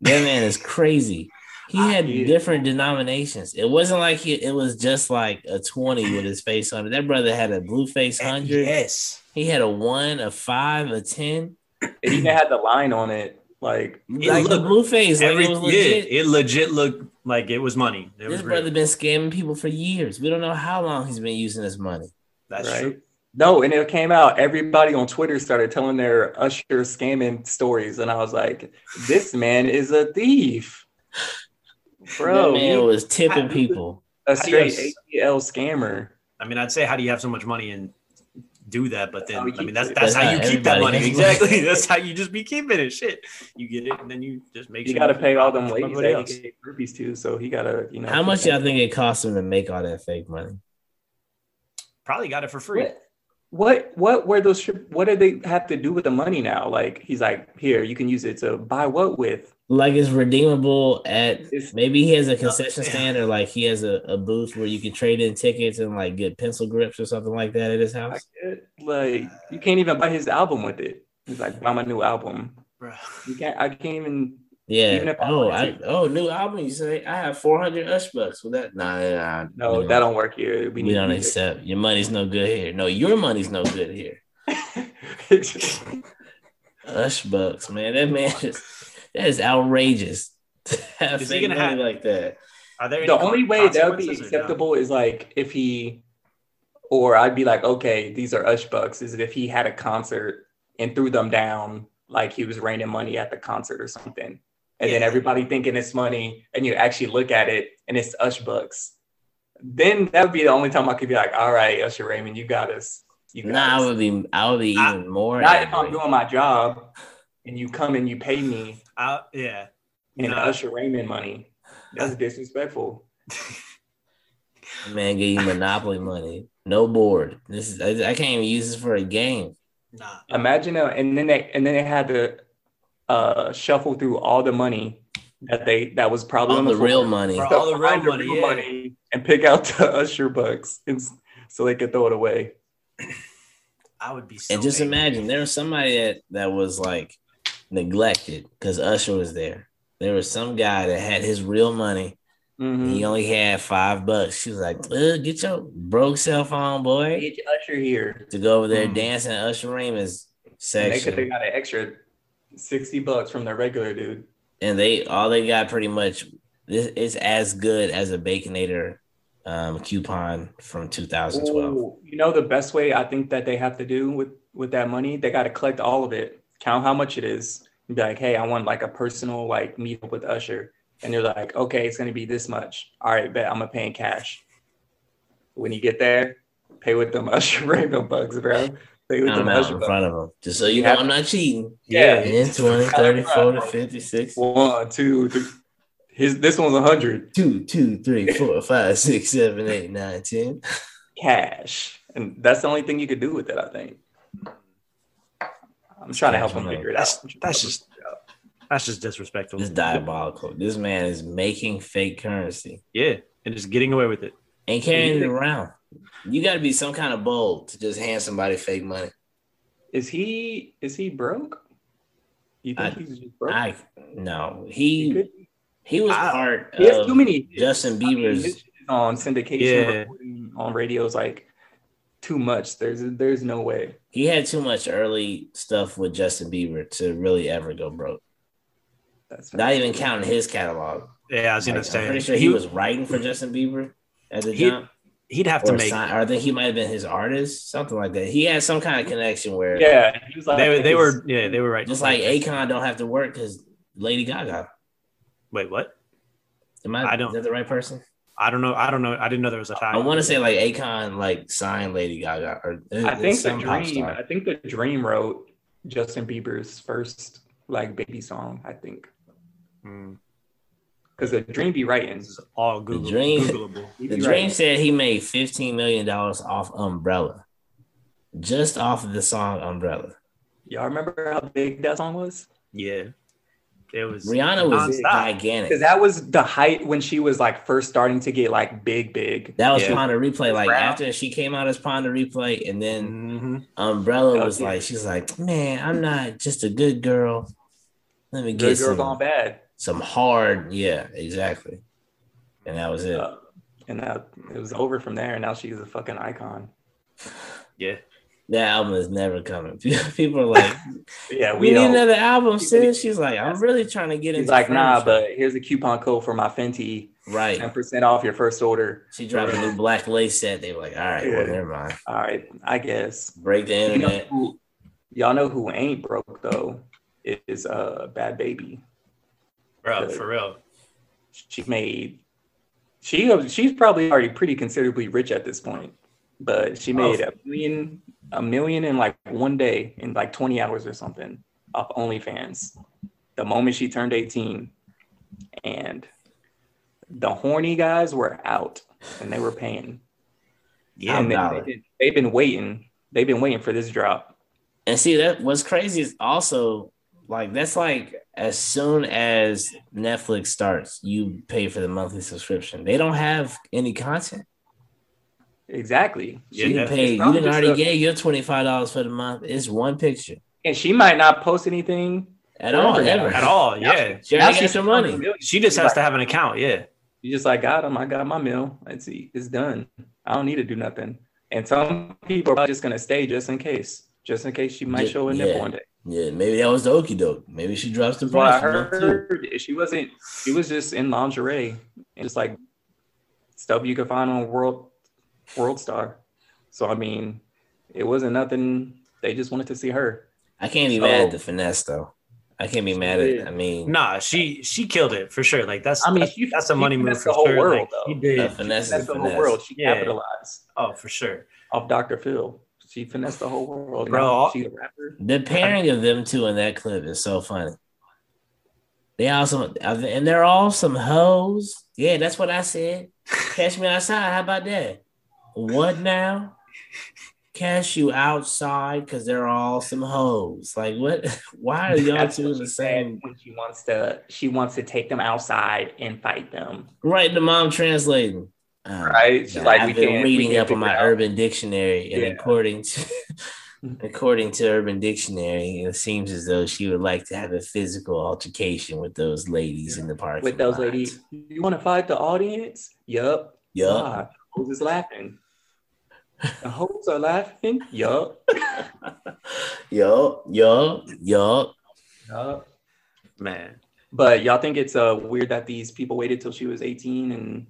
[SPEAKER 3] that man is crazy. He had
[SPEAKER 1] Yeah.
[SPEAKER 3] different denominations. It wasn't like he, it was just like a 20 with his face on it. That brother had a blue face 100.
[SPEAKER 2] yes.
[SPEAKER 3] He had a one, a five, a 10.
[SPEAKER 1] It even had the line on it, like
[SPEAKER 2] It
[SPEAKER 3] like the
[SPEAKER 2] looked-
[SPEAKER 3] blue face. Like it was
[SPEAKER 2] yeah,
[SPEAKER 3] legit.
[SPEAKER 2] it legit looked like it was money. It was
[SPEAKER 3] this
[SPEAKER 2] real.
[SPEAKER 3] brother been scamming people for years. We don't know how long he's been using this money.
[SPEAKER 2] That's
[SPEAKER 1] right?
[SPEAKER 2] true.
[SPEAKER 1] No, and it came out. Everybody on Twitter started telling their Usher scamming stories, and I was like, "This man is a thief, bro.
[SPEAKER 3] that man
[SPEAKER 1] you
[SPEAKER 3] was tipping
[SPEAKER 2] I-
[SPEAKER 3] people.
[SPEAKER 1] a
[SPEAKER 2] How do you
[SPEAKER 1] straight
[SPEAKER 2] guys-
[SPEAKER 1] ATL scammer."
[SPEAKER 2] I mean, I'd say, how do you have so much money and do that? But then,
[SPEAKER 1] How we
[SPEAKER 2] I mean, that's that's,
[SPEAKER 3] That's
[SPEAKER 2] how you keep that money. Exactly. that's how you just be keeping it. Shit, you get it, and then you just make
[SPEAKER 1] You
[SPEAKER 2] sure
[SPEAKER 1] got to pay all them
[SPEAKER 2] from
[SPEAKER 1] ladies that
[SPEAKER 2] else.
[SPEAKER 1] he gave groupies to, so he got to, you know.
[SPEAKER 3] How much y'all think it cost him to make all that fake money?
[SPEAKER 2] Probably got it for free.
[SPEAKER 1] What? What? What were those? What did they have to do with the money now? Like he's like, here, you can use it to buy what with?
[SPEAKER 3] Like it's redeemable at maybe he has a concession stand or like he has a, a booth where you can trade in tickets and like get pencil grips or something like that at his house.
[SPEAKER 1] like you can't even buy his album with it. He's like, buy my new album.
[SPEAKER 2] Bruh.
[SPEAKER 1] You can't. I can't even.
[SPEAKER 3] Yeah.
[SPEAKER 1] Even if I
[SPEAKER 3] oh, I, oh, new album. You say I have 400 Ush bucks with that? Nah, nah, nah.
[SPEAKER 1] No,
[SPEAKER 3] we
[SPEAKER 1] that don't work here.
[SPEAKER 3] We,
[SPEAKER 1] need
[SPEAKER 3] don't
[SPEAKER 1] music.
[SPEAKER 3] accept. Your money's no good here. No, your money's no good here. Ush bucks, man. That man is that is outrageous.
[SPEAKER 2] Is he gonna have-
[SPEAKER 3] like that?
[SPEAKER 2] Are there
[SPEAKER 1] the only way that would be
[SPEAKER 2] consequences or no?
[SPEAKER 1] acceptable is like if he, or I'd be like, okay, these are Ush bucks. Is if he had a concert and threw them down like he was raining money at the concert or something, and then everybody thinking it's money, and you actually look at it and it's Ush bucks. Then that would be the only time I could be like, all right, Usher Raymond, you got us. You got
[SPEAKER 3] Nah, I
[SPEAKER 1] us.
[SPEAKER 3] would be I would be
[SPEAKER 2] I-
[SPEAKER 3] even more.
[SPEAKER 1] Not if I'm doing my job and you come and you pay me
[SPEAKER 2] Uh, yeah.
[SPEAKER 1] And
[SPEAKER 2] No.
[SPEAKER 1] Usher Raymond money. That's disrespectful.
[SPEAKER 3] Man, give you monopoly money. No board. This is I, I can't even use this for a game.
[SPEAKER 2] Nah.
[SPEAKER 1] Imagine a, and then they and then they had to uh shuffle through all the money that they that was probably
[SPEAKER 3] All
[SPEAKER 1] on
[SPEAKER 3] the
[SPEAKER 1] floor
[SPEAKER 3] real money.
[SPEAKER 2] Bro,
[SPEAKER 1] to
[SPEAKER 2] all the real
[SPEAKER 1] find
[SPEAKER 2] money, yeah.
[SPEAKER 1] and pick out the Usher bucks and, so they could throw it away.
[SPEAKER 2] I would be so
[SPEAKER 3] And just
[SPEAKER 2] angry.
[SPEAKER 3] imagine there was somebody that, that was like neglected because Usher was there. There was some guy that had his real money.
[SPEAKER 1] Mhm.
[SPEAKER 3] He only had five bucks. She was like, get your broke cell phone, boy,
[SPEAKER 1] Get your Usher here.
[SPEAKER 3] to go over there
[SPEAKER 2] Mm.
[SPEAKER 3] dancing Usher Raymond's
[SPEAKER 1] And they could
[SPEAKER 3] section.
[SPEAKER 1] they got an extra sixty bucks from the regular dude.
[SPEAKER 3] and they all they got pretty much this is as good as a Baconator um, coupon from 2012.
[SPEAKER 1] Ooh, you know the best way I think that they have to do with with that money, they got to collect all of it, count how much it is, and be like, hey, I want like a personal like meetup with Usher, and they're like, okay, it's gonna be this much. All right, bet I'm gonna pay in cash. When you get there, pay with them Usher Rainbow bucks, bro. Pay with
[SPEAKER 3] I'm
[SPEAKER 1] them
[SPEAKER 3] out
[SPEAKER 1] Usher
[SPEAKER 3] in
[SPEAKER 1] bucks.
[SPEAKER 3] front of them just so you know I'm not cheating.
[SPEAKER 1] Yeah.
[SPEAKER 3] 10, 20, 30, 40, 50, 60.
[SPEAKER 1] One, two, three. His this one's a hundred
[SPEAKER 3] Two, two, three, four, five, six, seven, eight, nine, ten.
[SPEAKER 1] cash, and that's the only thing you could do with it. I think. I'm trying to help him figure it out.
[SPEAKER 2] That's that's just uh, that's just disrespectful.
[SPEAKER 3] It's diabolical. This man is making fake currency
[SPEAKER 2] Yeah, and just getting away with it.
[SPEAKER 3] and carrying it around. You got to be some kind of bold to just hand somebody fake money.
[SPEAKER 1] Is he is he broke? You think
[SPEAKER 3] I-
[SPEAKER 1] he's just broke?
[SPEAKER 3] I no,
[SPEAKER 1] he,
[SPEAKER 3] he he was
[SPEAKER 2] I-
[SPEAKER 3] part
[SPEAKER 1] he has
[SPEAKER 3] of
[SPEAKER 1] too many
[SPEAKER 3] Justin
[SPEAKER 1] I mean,
[SPEAKER 3] Bieber's.
[SPEAKER 1] on syndication
[SPEAKER 2] Yeah.
[SPEAKER 1] on radios like too much. There's there's no way.
[SPEAKER 3] He had too much early stuff with Justin Bieber to really ever go broke.
[SPEAKER 1] That's
[SPEAKER 3] Not even counting his catalog.
[SPEAKER 2] Yeah, I was gonna
[SPEAKER 3] Like,
[SPEAKER 2] say.
[SPEAKER 3] I'm pretty sure he was writing for Justin Bieber at the
[SPEAKER 2] He-
[SPEAKER 3] jump.
[SPEAKER 2] He'd have to make.
[SPEAKER 3] sign, or I think he might have been his artist, something like that. He had some kind of connection where,
[SPEAKER 1] Yeah, he was like
[SPEAKER 2] They, they were yeah they were right.
[SPEAKER 3] just like Akon don't have to work because Lady Gaga.
[SPEAKER 2] Wait, what?
[SPEAKER 3] Am I?
[SPEAKER 2] I don't-
[SPEAKER 3] Is that the right person?
[SPEAKER 2] I don't know. I don't know. I didn't know there was a tie.
[SPEAKER 3] I want to say like Akon like signed Lady Gaga or
[SPEAKER 1] I think the dream. I think the dream wrote Justin Bieber's first like baby song. I think
[SPEAKER 2] Mm,
[SPEAKER 1] because the dream be writing.
[SPEAKER 2] is all Google,
[SPEAKER 3] dream-
[SPEAKER 2] Googleable.
[SPEAKER 3] The Dream
[SPEAKER 1] writing.
[SPEAKER 3] said he made fifteen million dollars off Umbrella, just off of the song Umbrella.
[SPEAKER 1] Y'all remember how big that song was?
[SPEAKER 2] Yeah, it was.
[SPEAKER 3] Rihanna was
[SPEAKER 2] nonstop.
[SPEAKER 3] gigantic.
[SPEAKER 1] Because that was the height when she was like first starting to get like big, big.
[SPEAKER 3] That was
[SPEAKER 2] Yeah.
[SPEAKER 3] Pon de Replay. Like
[SPEAKER 1] Brown.
[SPEAKER 3] after she came out as Pon de Replay, and then
[SPEAKER 2] Mhm.
[SPEAKER 3] Umbrella
[SPEAKER 1] Oh,
[SPEAKER 3] was
[SPEAKER 1] yeah.
[SPEAKER 3] like, she's like, man, I'm not just a good girl. Let me
[SPEAKER 1] Good
[SPEAKER 3] get
[SPEAKER 1] girl
[SPEAKER 3] some,
[SPEAKER 1] gone bad.
[SPEAKER 3] some hard, yeah, exactly. And that was it.
[SPEAKER 1] Uh, and that it was over from there. And now she's a fucking icon.
[SPEAKER 2] Yeah,
[SPEAKER 3] that album is never coming. People are like,
[SPEAKER 1] Yeah,
[SPEAKER 3] we
[SPEAKER 1] we
[SPEAKER 3] need another album, sis. She's like, I'm really trying to get
[SPEAKER 1] He's
[SPEAKER 3] into
[SPEAKER 1] like, nah, but here's a coupon code for my Fenty,
[SPEAKER 3] right.
[SPEAKER 1] ten percent off your first order.
[SPEAKER 3] She dropped a new black lace set. They were like, all right, well,
[SPEAKER 1] Yeah.
[SPEAKER 3] never mind.
[SPEAKER 1] All right, I guess.
[SPEAKER 3] Break the
[SPEAKER 1] You know
[SPEAKER 3] internet.
[SPEAKER 1] who, y'all know who ain't broke though is uh Bhad Bhabie.
[SPEAKER 2] bro, for real.
[SPEAKER 1] She made she she's probably already pretty considerably rich at this point, but she made
[SPEAKER 2] Oh.
[SPEAKER 1] a million a million in like one day in like 20 hours or something off OnlyFans. The moment she turned 18, and the horny guys were out and they were paying.
[SPEAKER 2] Yeah,
[SPEAKER 1] and they, have been, they've been waiting. They've been waiting for this drop.
[SPEAKER 3] And see that what's crazy is also like that's like as soon as Netflix starts, you pay for the monthly subscription. They don't have any content.
[SPEAKER 1] Exactly.
[SPEAKER 2] Yeah,
[SPEAKER 3] you
[SPEAKER 2] yeah.
[SPEAKER 3] didn't pay. You didn't already
[SPEAKER 1] a-
[SPEAKER 3] gave your twenty five dollars for the month. It's one picture.
[SPEAKER 1] And she might not post anything
[SPEAKER 3] at all,
[SPEAKER 1] Forever
[SPEAKER 3] ever.
[SPEAKER 2] at all. Yeah,
[SPEAKER 3] She
[SPEAKER 1] Now
[SPEAKER 3] already got some money.
[SPEAKER 2] she just has to have an account. Yeah,
[SPEAKER 1] You just like got them. I got my meal. Let's see, it's done. I don't need to do nothing. And some people are probably just gonna stay just in case, just in case she might
[SPEAKER 3] Ju-
[SPEAKER 1] show a
[SPEAKER 3] yeah.
[SPEAKER 1] nipple one day.
[SPEAKER 3] Yeah, maybe that was the okey doke. Maybe she drops the price.
[SPEAKER 1] Well, I
[SPEAKER 3] price. too.
[SPEAKER 1] heard she wasn't. She was just in lingerie and just like stuff you could find on World World Star. So I mean, it wasn't nothing. They just wanted to see her.
[SPEAKER 3] I can't be
[SPEAKER 1] So-
[SPEAKER 3] mad at the finesse though. I can't be mad at. I mean,
[SPEAKER 2] nah, she she killed it for sure. Like that's
[SPEAKER 1] I mean,
[SPEAKER 2] that's,
[SPEAKER 1] she-
[SPEAKER 2] that's a money move for
[SPEAKER 1] the whole
[SPEAKER 2] sure.
[SPEAKER 1] world,
[SPEAKER 2] like,
[SPEAKER 1] though.
[SPEAKER 2] she did.
[SPEAKER 3] a finesse
[SPEAKER 1] That's
[SPEAKER 3] is
[SPEAKER 1] the
[SPEAKER 3] finesse.
[SPEAKER 1] whole world. She
[SPEAKER 2] Yeah.
[SPEAKER 1] capitalized
[SPEAKER 2] Oh, for sure.
[SPEAKER 1] off Dr. Phil. She finessed the whole world.
[SPEAKER 2] Bro,
[SPEAKER 1] Now
[SPEAKER 2] all-
[SPEAKER 1] a rapper.
[SPEAKER 3] The pairing of them two in that clip is so funny. They also and they're all some hoes. Yeah, that's what I said. Catch me outside. How about that? What now? Catch you outside because they're all some hoes. Like what? Why are y'all
[SPEAKER 1] That's
[SPEAKER 3] two in the same?
[SPEAKER 1] when she wants to. She wants to take them outside and fight them.
[SPEAKER 3] Right, the mom translating. Um,
[SPEAKER 1] Right? She's
[SPEAKER 3] yeah,
[SPEAKER 1] like,
[SPEAKER 3] I've
[SPEAKER 1] we
[SPEAKER 3] been
[SPEAKER 1] can't- we
[SPEAKER 3] reading up on my
[SPEAKER 1] out.
[SPEAKER 3] Urban Dictionary, and
[SPEAKER 1] Yeah.
[SPEAKER 3] according to according to Urban Dictionary, it seems as though she would like to have a physical altercation with those ladies in the park.
[SPEAKER 1] With those ladies, you want to fight the audience? Yup.
[SPEAKER 3] Yup.
[SPEAKER 1] Who's Hoes is laughing. The hoes are laughing. Yup.
[SPEAKER 3] Yup, yup, yup.
[SPEAKER 1] Yup.
[SPEAKER 2] Man,
[SPEAKER 1] But y'all think it's uh, weird that these people waited till she was 18 and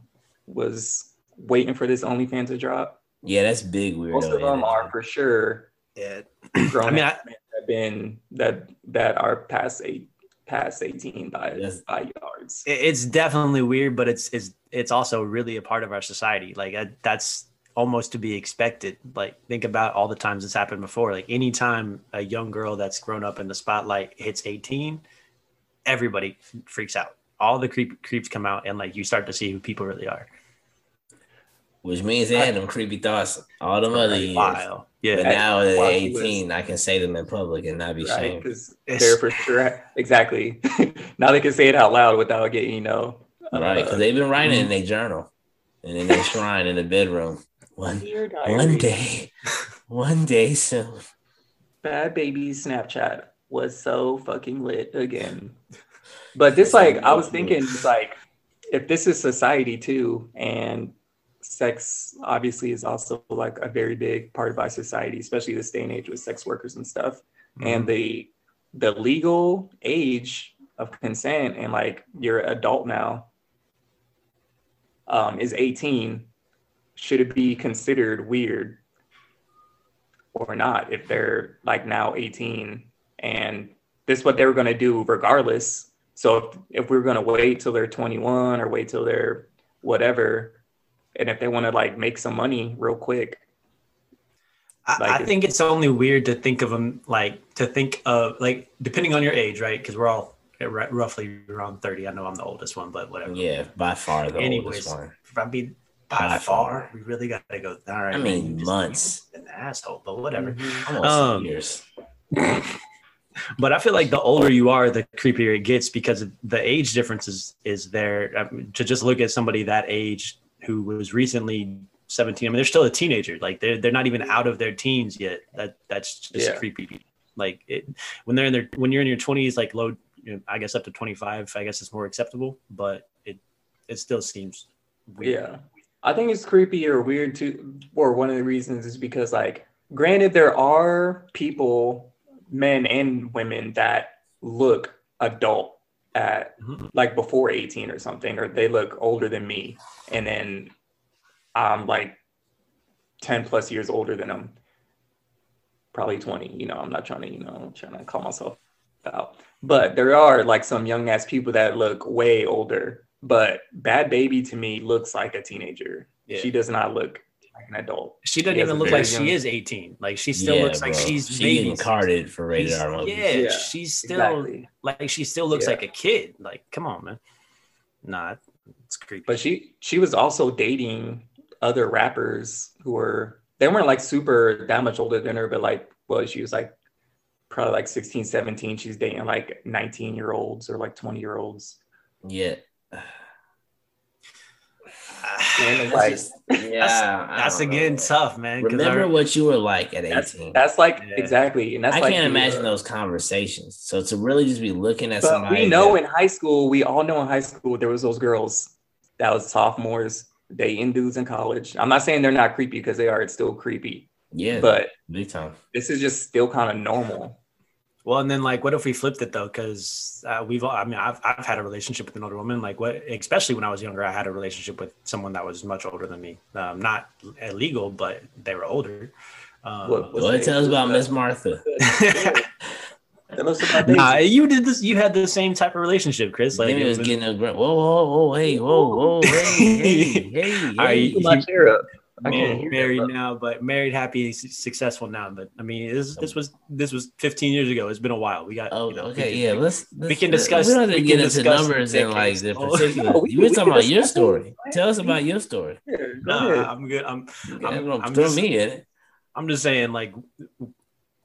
[SPEAKER 1] was waiting for this OnlyFans to drop?
[SPEAKER 3] Yeah, that's big weirdo.
[SPEAKER 1] Most of them
[SPEAKER 3] energy.
[SPEAKER 1] are for sure
[SPEAKER 2] yeah.
[SPEAKER 1] grown
[SPEAKER 2] I mean, I-
[SPEAKER 1] men have been that that are past eight past 18 by
[SPEAKER 3] Yes.
[SPEAKER 1] by yards.
[SPEAKER 2] It's definitely weird, but it's it's it's also really a part of our society. Like uh, that's almost to be expected. Like think about all the times it's happened before. Like anytime a young girl that's grown up in the spotlight hits 18, everybody freaks out. All the creep creeps come out, and like you start to see who people really are.
[SPEAKER 3] Which means they had them creepy thoughts all them other years.
[SPEAKER 2] Wow.
[SPEAKER 3] But
[SPEAKER 2] Yeah.
[SPEAKER 3] now at
[SPEAKER 1] While was-
[SPEAKER 3] 18, I can say them in public and not be
[SPEAKER 1] Right,
[SPEAKER 3] shamed.
[SPEAKER 1] because they're for sure exactly. now they can say it out loud without getting, you know,
[SPEAKER 3] Right, because
[SPEAKER 1] uh,
[SPEAKER 3] they've been writing
[SPEAKER 1] mhm.
[SPEAKER 3] in their journal and in their shrine in the bedroom. One one day, one day soon.
[SPEAKER 1] Bhad Bhabie Snapchat was so fucking lit again. But this, like, I was thinking, it's like, if this is society too, and sex obviously is also like a very big part of our society, especially this day and age with sex workers and stuff,
[SPEAKER 2] Mm-hmm.
[SPEAKER 1] and the the legal age of consent and like you're adult now um, is 18 should it be considered weird or not if they're like now 18 and this is what they were going to do regardless so if, if we are going to wait till they're 21 or wait till they're whatever and if they want to like make some money real quick
[SPEAKER 2] I,
[SPEAKER 1] Like
[SPEAKER 2] I think it's only weird to think of them like to think of like depending on your age, right? Because we're all r- roughly around thirty. I know I'm the oldest one, but whatever.
[SPEAKER 3] Yeah, by far the
[SPEAKER 2] Anyways,
[SPEAKER 3] oldest one.
[SPEAKER 2] If I be by, far, we really got to go. All right,
[SPEAKER 3] I mean, months.
[SPEAKER 2] An asshole, but whatever.
[SPEAKER 3] Almost
[SPEAKER 2] Um,
[SPEAKER 3] years.
[SPEAKER 2] But I feel like the older you are, the creepier it gets because the age difference is is there. I mean, to just look at somebody that age who was recently 17, I mean, they're still a teenager. Like they're they're not even out of their teens yet. That that's just
[SPEAKER 1] Yeah.
[SPEAKER 2] creepy. Like it when they're in their when you're in your 20s, like low, you know, I guess up to 25, I guess it's more acceptable. But it it still seems weird.
[SPEAKER 1] Yeah. I think it's creepy or weird too. Or one of the reasons is because, like, granted, there are people, men and women, that look adult at
[SPEAKER 2] Mhm.
[SPEAKER 1] like before 18 or something, or they look older than me. And then I'm like 10 plus years older than them. Probably 20. You know, I'm not trying to, you know, I'm trying to call myself out. But there are like some young ass people that look way older. But Bhad Bhabie to me looks like a teenager.
[SPEAKER 2] Yeah.
[SPEAKER 1] She does not look like an adult.
[SPEAKER 2] She doesn't
[SPEAKER 1] She
[SPEAKER 2] even look like
[SPEAKER 1] young-
[SPEAKER 2] she is 18. Like she still
[SPEAKER 3] Yeah,
[SPEAKER 2] looks like
[SPEAKER 3] bro.
[SPEAKER 2] she's
[SPEAKER 3] she's
[SPEAKER 2] maybe
[SPEAKER 3] getting carded for rated
[SPEAKER 2] She's-
[SPEAKER 3] R movies.
[SPEAKER 2] Yeah,
[SPEAKER 1] Yeah,
[SPEAKER 2] she's still
[SPEAKER 1] Exactly.
[SPEAKER 2] like she still looks
[SPEAKER 1] Yeah.
[SPEAKER 2] like a kid. Like, come on, man. Nah, it's creepy.
[SPEAKER 1] But she she was also dating other rappers who were they weren't like super that much older than her, but like well, she was like probably like 16, 17. She's dating like 19 year olds or like 20 year olds.
[SPEAKER 3] Yeah.
[SPEAKER 1] And it's
[SPEAKER 3] That's
[SPEAKER 1] like
[SPEAKER 3] just- yeah, I
[SPEAKER 2] That's again
[SPEAKER 3] know.
[SPEAKER 2] tough, man.
[SPEAKER 3] Remember
[SPEAKER 2] our-
[SPEAKER 3] what you were like at
[SPEAKER 1] that's,
[SPEAKER 3] 18.
[SPEAKER 1] that's like
[SPEAKER 2] Yeah.
[SPEAKER 1] exactly, and that's
[SPEAKER 3] I
[SPEAKER 1] like
[SPEAKER 3] can't
[SPEAKER 1] you-
[SPEAKER 3] imagine uh, those conversations. So to really just be looking at
[SPEAKER 1] But
[SPEAKER 3] somebody,
[SPEAKER 1] we know
[SPEAKER 3] that-
[SPEAKER 1] in high school, we all know in high school there was those girls that was sophomores dating dudes in college. I'm not saying they're not creepy because they are. It's still creepy,
[SPEAKER 3] yeah,
[SPEAKER 1] but
[SPEAKER 3] big time.
[SPEAKER 1] this is just still kind of normal.
[SPEAKER 2] Well, and then like, what if we flipped it though? Because uh, we've, I mean, I've, I've had a relationship with an older woman. Like, what, especially when I was younger, I had a relationship with someone that was much older than me. Um, not illegal, but they were older. Um,
[SPEAKER 1] What-
[SPEAKER 3] Go ahead, tell us about Miss Martha.
[SPEAKER 1] Tell us about
[SPEAKER 2] nah,
[SPEAKER 1] Daisy.
[SPEAKER 2] you did this. You had the same type of relationship, Chris. Like,
[SPEAKER 3] Like,
[SPEAKER 2] it
[SPEAKER 3] was
[SPEAKER 2] was-
[SPEAKER 3] getting a grunt. Whoa, whoa, whoa, hey, whoa, whoa, hey, hey, hey,
[SPEAKER 2] All right,
[SPEAKER 3] hey.
[SPEAKER 2] you-
[SPEAKER 1] my chair up. I
[SPEAKER 2] married, married now, but married, happy, successful now. But I mean, this um, this was this was 15 years ago. It's been a while. We got.
[SPEAKER 3] Oh,
[SPEAKER 2] you know, we
[SPEAKER 3] okay,
[SPEAKER 2] can-
[SPEAKER 3] yeah. Let's, let's
[SPEAKER 2] can uh, discuss-
[SPEAKER 3] We don't have to get into numbers and like
[SPEAKER 2] decades.
[SPEAKER 3] the
[SPEAKER 2] Oh.
[SPEAKER 3] particular.
[SPEAKER 1] No, we-
[SPEAKER 3] you were
[SPEAKER 1] we
[SPEAKER 3] talking about your story.
[SPEAKER 1] it.
[SPEAKER 3] Tell us about your story.
[SPEAKER 1] Yeah, go
[SPEAKER 2] Nah,
[SPEAKER 1] ahead.
[SPEAKER 2] I'm good. I'm
[SPEAKER 3] Yeah,
[SPEAKER 2] I'm-
[SPEAKER 3] don't
[SPEAKER 2] I'm
[SPEAKER 3] throw
[SPEAKER 2] just-
[SPEAKER 3] me in it.
[SPEAKER 2] I'm just saying, like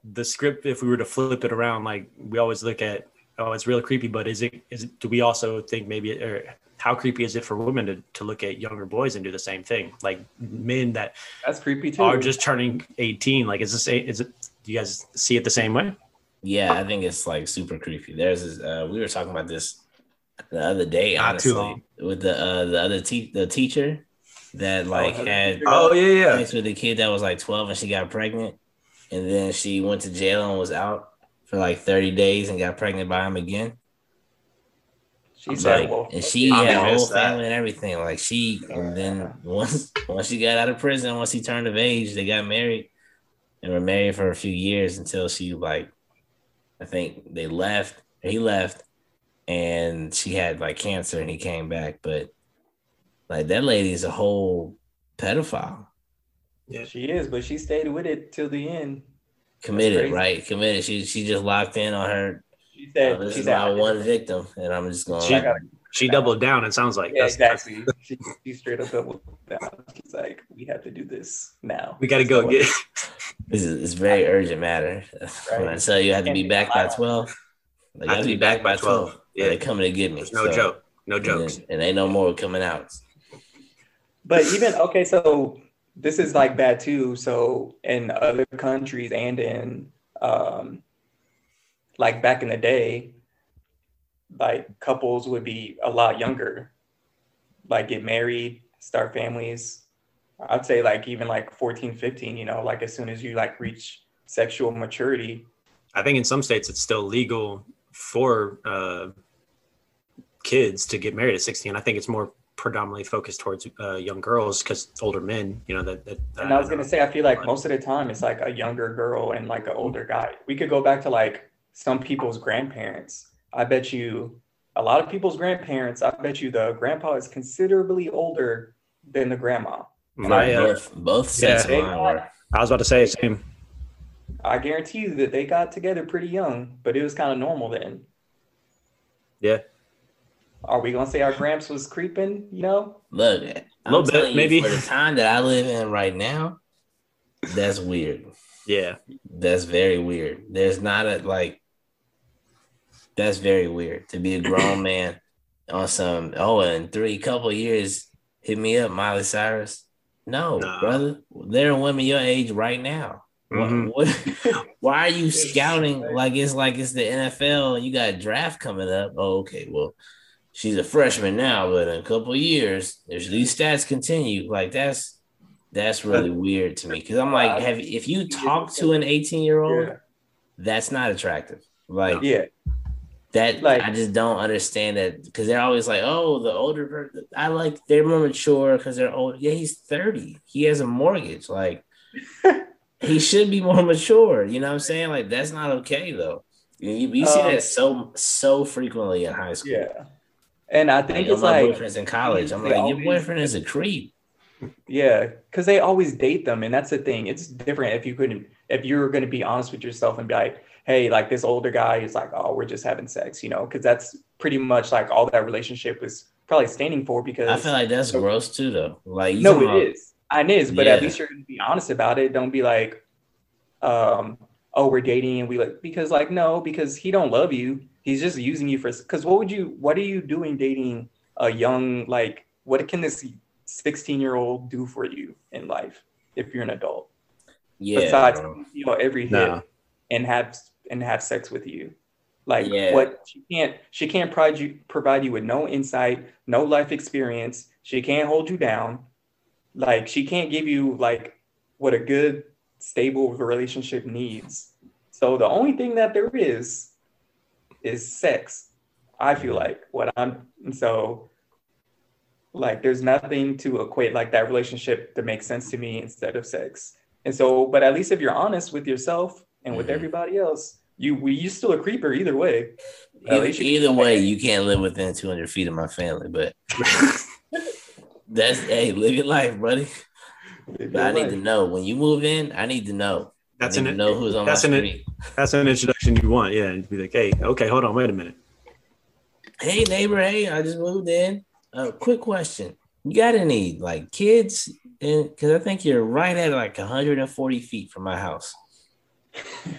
[SPEAKER 2] the script. If we were to flip it around, like we always look at, oh, it's real creepy. But is it? Is it, do we also think maybe, or how creepy is it for women to, to look at younger boys and do the same thing? Like men that
[SPEAKER 1] That's creepy too.
[SPEAKER 2] are just turning 18. Like, is this? Is it? Do you guys see it the same way?
[SPEAKER 3] Yeah, I think it's like super creepy. There's this, uh, we were talking about this the other day,
[SPEAKER 2] Not
[SPEAKER 3] honestly,
[SPEAKER 2] too long.
[SPEAKER 3] with the uh, the other te- the teacher that like
[SPEAKER 1] Oh,
[SPEAKER 3] had
[SPEAKER 2] Oh yeah, yeah.
[SPEAKER 3] sex with the kid that was like 12 and she got pregnant, and then she went to jail and was out for like 30 days and got pregnant by him again.
[SPEAKER 1] She said,
[SPEAKER 3] Like, and she
[SPEAKER 2] I
[SPEAKER 3] had a
[SPEAKER 2] missed
[SPEAKER 3] whole
[SPEAKER 2] that.
[SPEAKER 3] family and everything. Like she, and then once once she got out of prison, once he turned of age, they got married and were married for a few years until she like, I think they left. He left, and she had like cancer, and he came back. But like that lady is a whole pedophile, Yeah,
[SPEAKER 1] she is, but she stayed with it till the end.
[SPEAKER 3] committed, right? Committed. She she just locked in on her.
[SPEAKER 1] She said,
[SPEAKER 3] this
[SPEAKER 1] she
[SPEAKER 3] is
[SPEAKER 1] said,
[SPEAKER 3] my one victim, and I'm just going.
[SPEAKER 2] She-
[SPEAKER 1] I gotta-
[SPEAKER 2] She doubled down. It sounds like
[SPEAKER 1] yeah,
[SPEAKER 2] That's-
[SPEAKER 1] exactly. She, she straight up doubled down. She's like, we have to do this now.
[SPEAKER 2] We got to go
[SPEAKER 1] So,
[SPEAKER 2] get.
[SPEAKER 3] This is it's a very urgent matter. When I tell you, I have to be
[SPEAKER 1] be
[SPEAKER 3] back by twelve. Like, I have to be back by twelve. Yeah,
[SPEAKER 2] Yeah,
[SPEAKER 3] they're coming to get me.
[SPEAKER 2] no
[SPEAKER 3] so-
[SPEAKER 2] joke. No jokes.
[SPEAKER 3] then- and ain't no more coming out.
[SPEAKER 1] But even okay, so this is like bad too. So in other countries and in um like back in the day, like couples would be a lot younger, like get married, start families. I'd say like even like 14, 15, you know, like as soon as you like reach sexual maturity.
[SPEAKER 2] I think in some states it's still legal for uh, kids to get married at 16. I think it's more predominantly focused towards uh, young girls because older men, you know, that. that
[SPEAKER 1] And I was gonna say, I feel like most of the time it's like a younger girl and like an older guy. We could go back to like some people's grandparents. I bet you a lot of people's grandparents, I bet you the grandpa is considerably older than the grandma.
[SPEAKER 2] my, uh,
[SPEAKER 3] both both sets
[SPEAKER 1] Yeah.
[SPEAKER 3] of mine.
[SPEAKER 2] I was about to say same.
[SPEAKER 1] I guarantee you that they got together pretty young, but it was kind of normal then.
[SPEAKER 2] Yeah.
[SPEAKER 1] Are we gonna say our gramps was creeping? You know,
[SPEAKER 3] Look, I'm
[SPEAKER 2] Little bit, maybe.
[SPEAKER 3] for the time that I live in right now, that's weird.
[SPEAKER 2] Yeah.
[SPEAKER 3] That's very weird. There's not a like. That's very weird to be a grown man on some. Oh, in three couple years, hit me up, Miley Cyrus. No,
[SPEAKER 2] Nah.
[SPEAKER 3] brother, there are women your age right now. What-
[SPEAKER 2] Mhm.
[SPEAKER 3] What, why are you scouting like it's like it's the NFL and you got a draft coming up? Oh, okay. Well, she's a freshman now, but in a couple years, if these stats continue, like that's that's really weird to me. Because I'm like, have if you talk to an 18 year old,
[SPEAKER 1] Yeah.
[SPEAKER 3] that's not attractive. Like
[SPEAKER 1] yeah,
[SPEAKER 3] that,
[SPEAKER 1] Like-
[SPEAKER 3] I just don't understand that because they're always like, oh, the older person. I like they're more mature because they're old. Yeah, he's 30. He has a mortgage. Like he should be more mature. You know what I'm saying? Like that's not okay though. You, you, see
[SPEAKER 1] Um,
[SPEAKER 3] that so so frequently in high school.
[SPEAKER 1] yeah. And I think
[SPEAKER 3] oh,
[SPEAKER 1] it's
[SPEAKER 3] my
[SPEAKER 1] like
[SPEAKER 3] boyfriend's in college. I'm like, your
[SPEAKER 1] always-
[SPEAKER 3] boyfriend is a creep.
[SPEAKER 1] Yeah, because they always date them, and that's the thing. It's different if you couldn't, if you were going to be honest with yourself and be like, "Hey, like this older guy is like, oh, we're just having sex," you know, because that's pretty much like all that relationship was probably standing for. Because
[SPEAKER 3] I feel like that's gross too, though. Like
[SPEAKER 1] no,
[SPEAKER 3] talking about-
[SPEAKER 1] it is, and it is, but at least you're going to be honest about it. Don't be like, um, oh, we're dating, and we like because like no, because he don't love you. He's just using you for. Because what would you? What are you doing dating a young like? What can this 16 year old do for you in life if you're an adult?
[SPEAKER 3] Yeah.
[SPEAKER 1] Besides
[SPEAKER 3] bro.
[SPEAKER 1] you know every hit
[SPEAKER 2] Nah.
[SPEAKER 1] and have and have sex with you. Like
[SPEAKER 3] Yeah.
[SPEAKER 1] what she can't she can't provide you provide you with no insight, no life experience. She can't hold you down. Like she can't give you like what a good stable relationship needs. So the only thing that there is is sex. I feel like what I'm and so like there's nothing to equate like that relationship that makes sense to me instead of sex. And so, but at least if you're honest with yourself and with
[SPEAKER 3] Mhm.
[SPEAKER 1] everybody else, you we you still a creeper either way.
[SPEAKER 3] Either,
[SPEAKER 1] you-
[SPEAKER 3] either way, you can't live within 200 feet of my family, but that's hey, live your life, buddy.
[SPEAKER 1] Live
[SPEAKER 3] But I
[SPEAKER 1] your
[SPEAKER 3] need
[SPEAKER 1] life.
[SPEAKER 3] to know when you move in. I need to know.
[SPEAKER 2] That's
[SPEAKER 3] I need
[SPEAKER 2] an
[SPEAKER 3] to know who's on
[SPEAKER 2] that's
[SPEAKER 3] my
[SPEAKER 2] an-
[SPEAKER 3] street.
[SPEAKER 2] that's an introduction you want. Yeah, and be like, hey, okay, hold on, wait a minute.
[SPEAKER 3] Hey neighbor, hey, I just moved in. Uh, quick question: You got any like kids? And because I think you're right at like 140 feet from my house,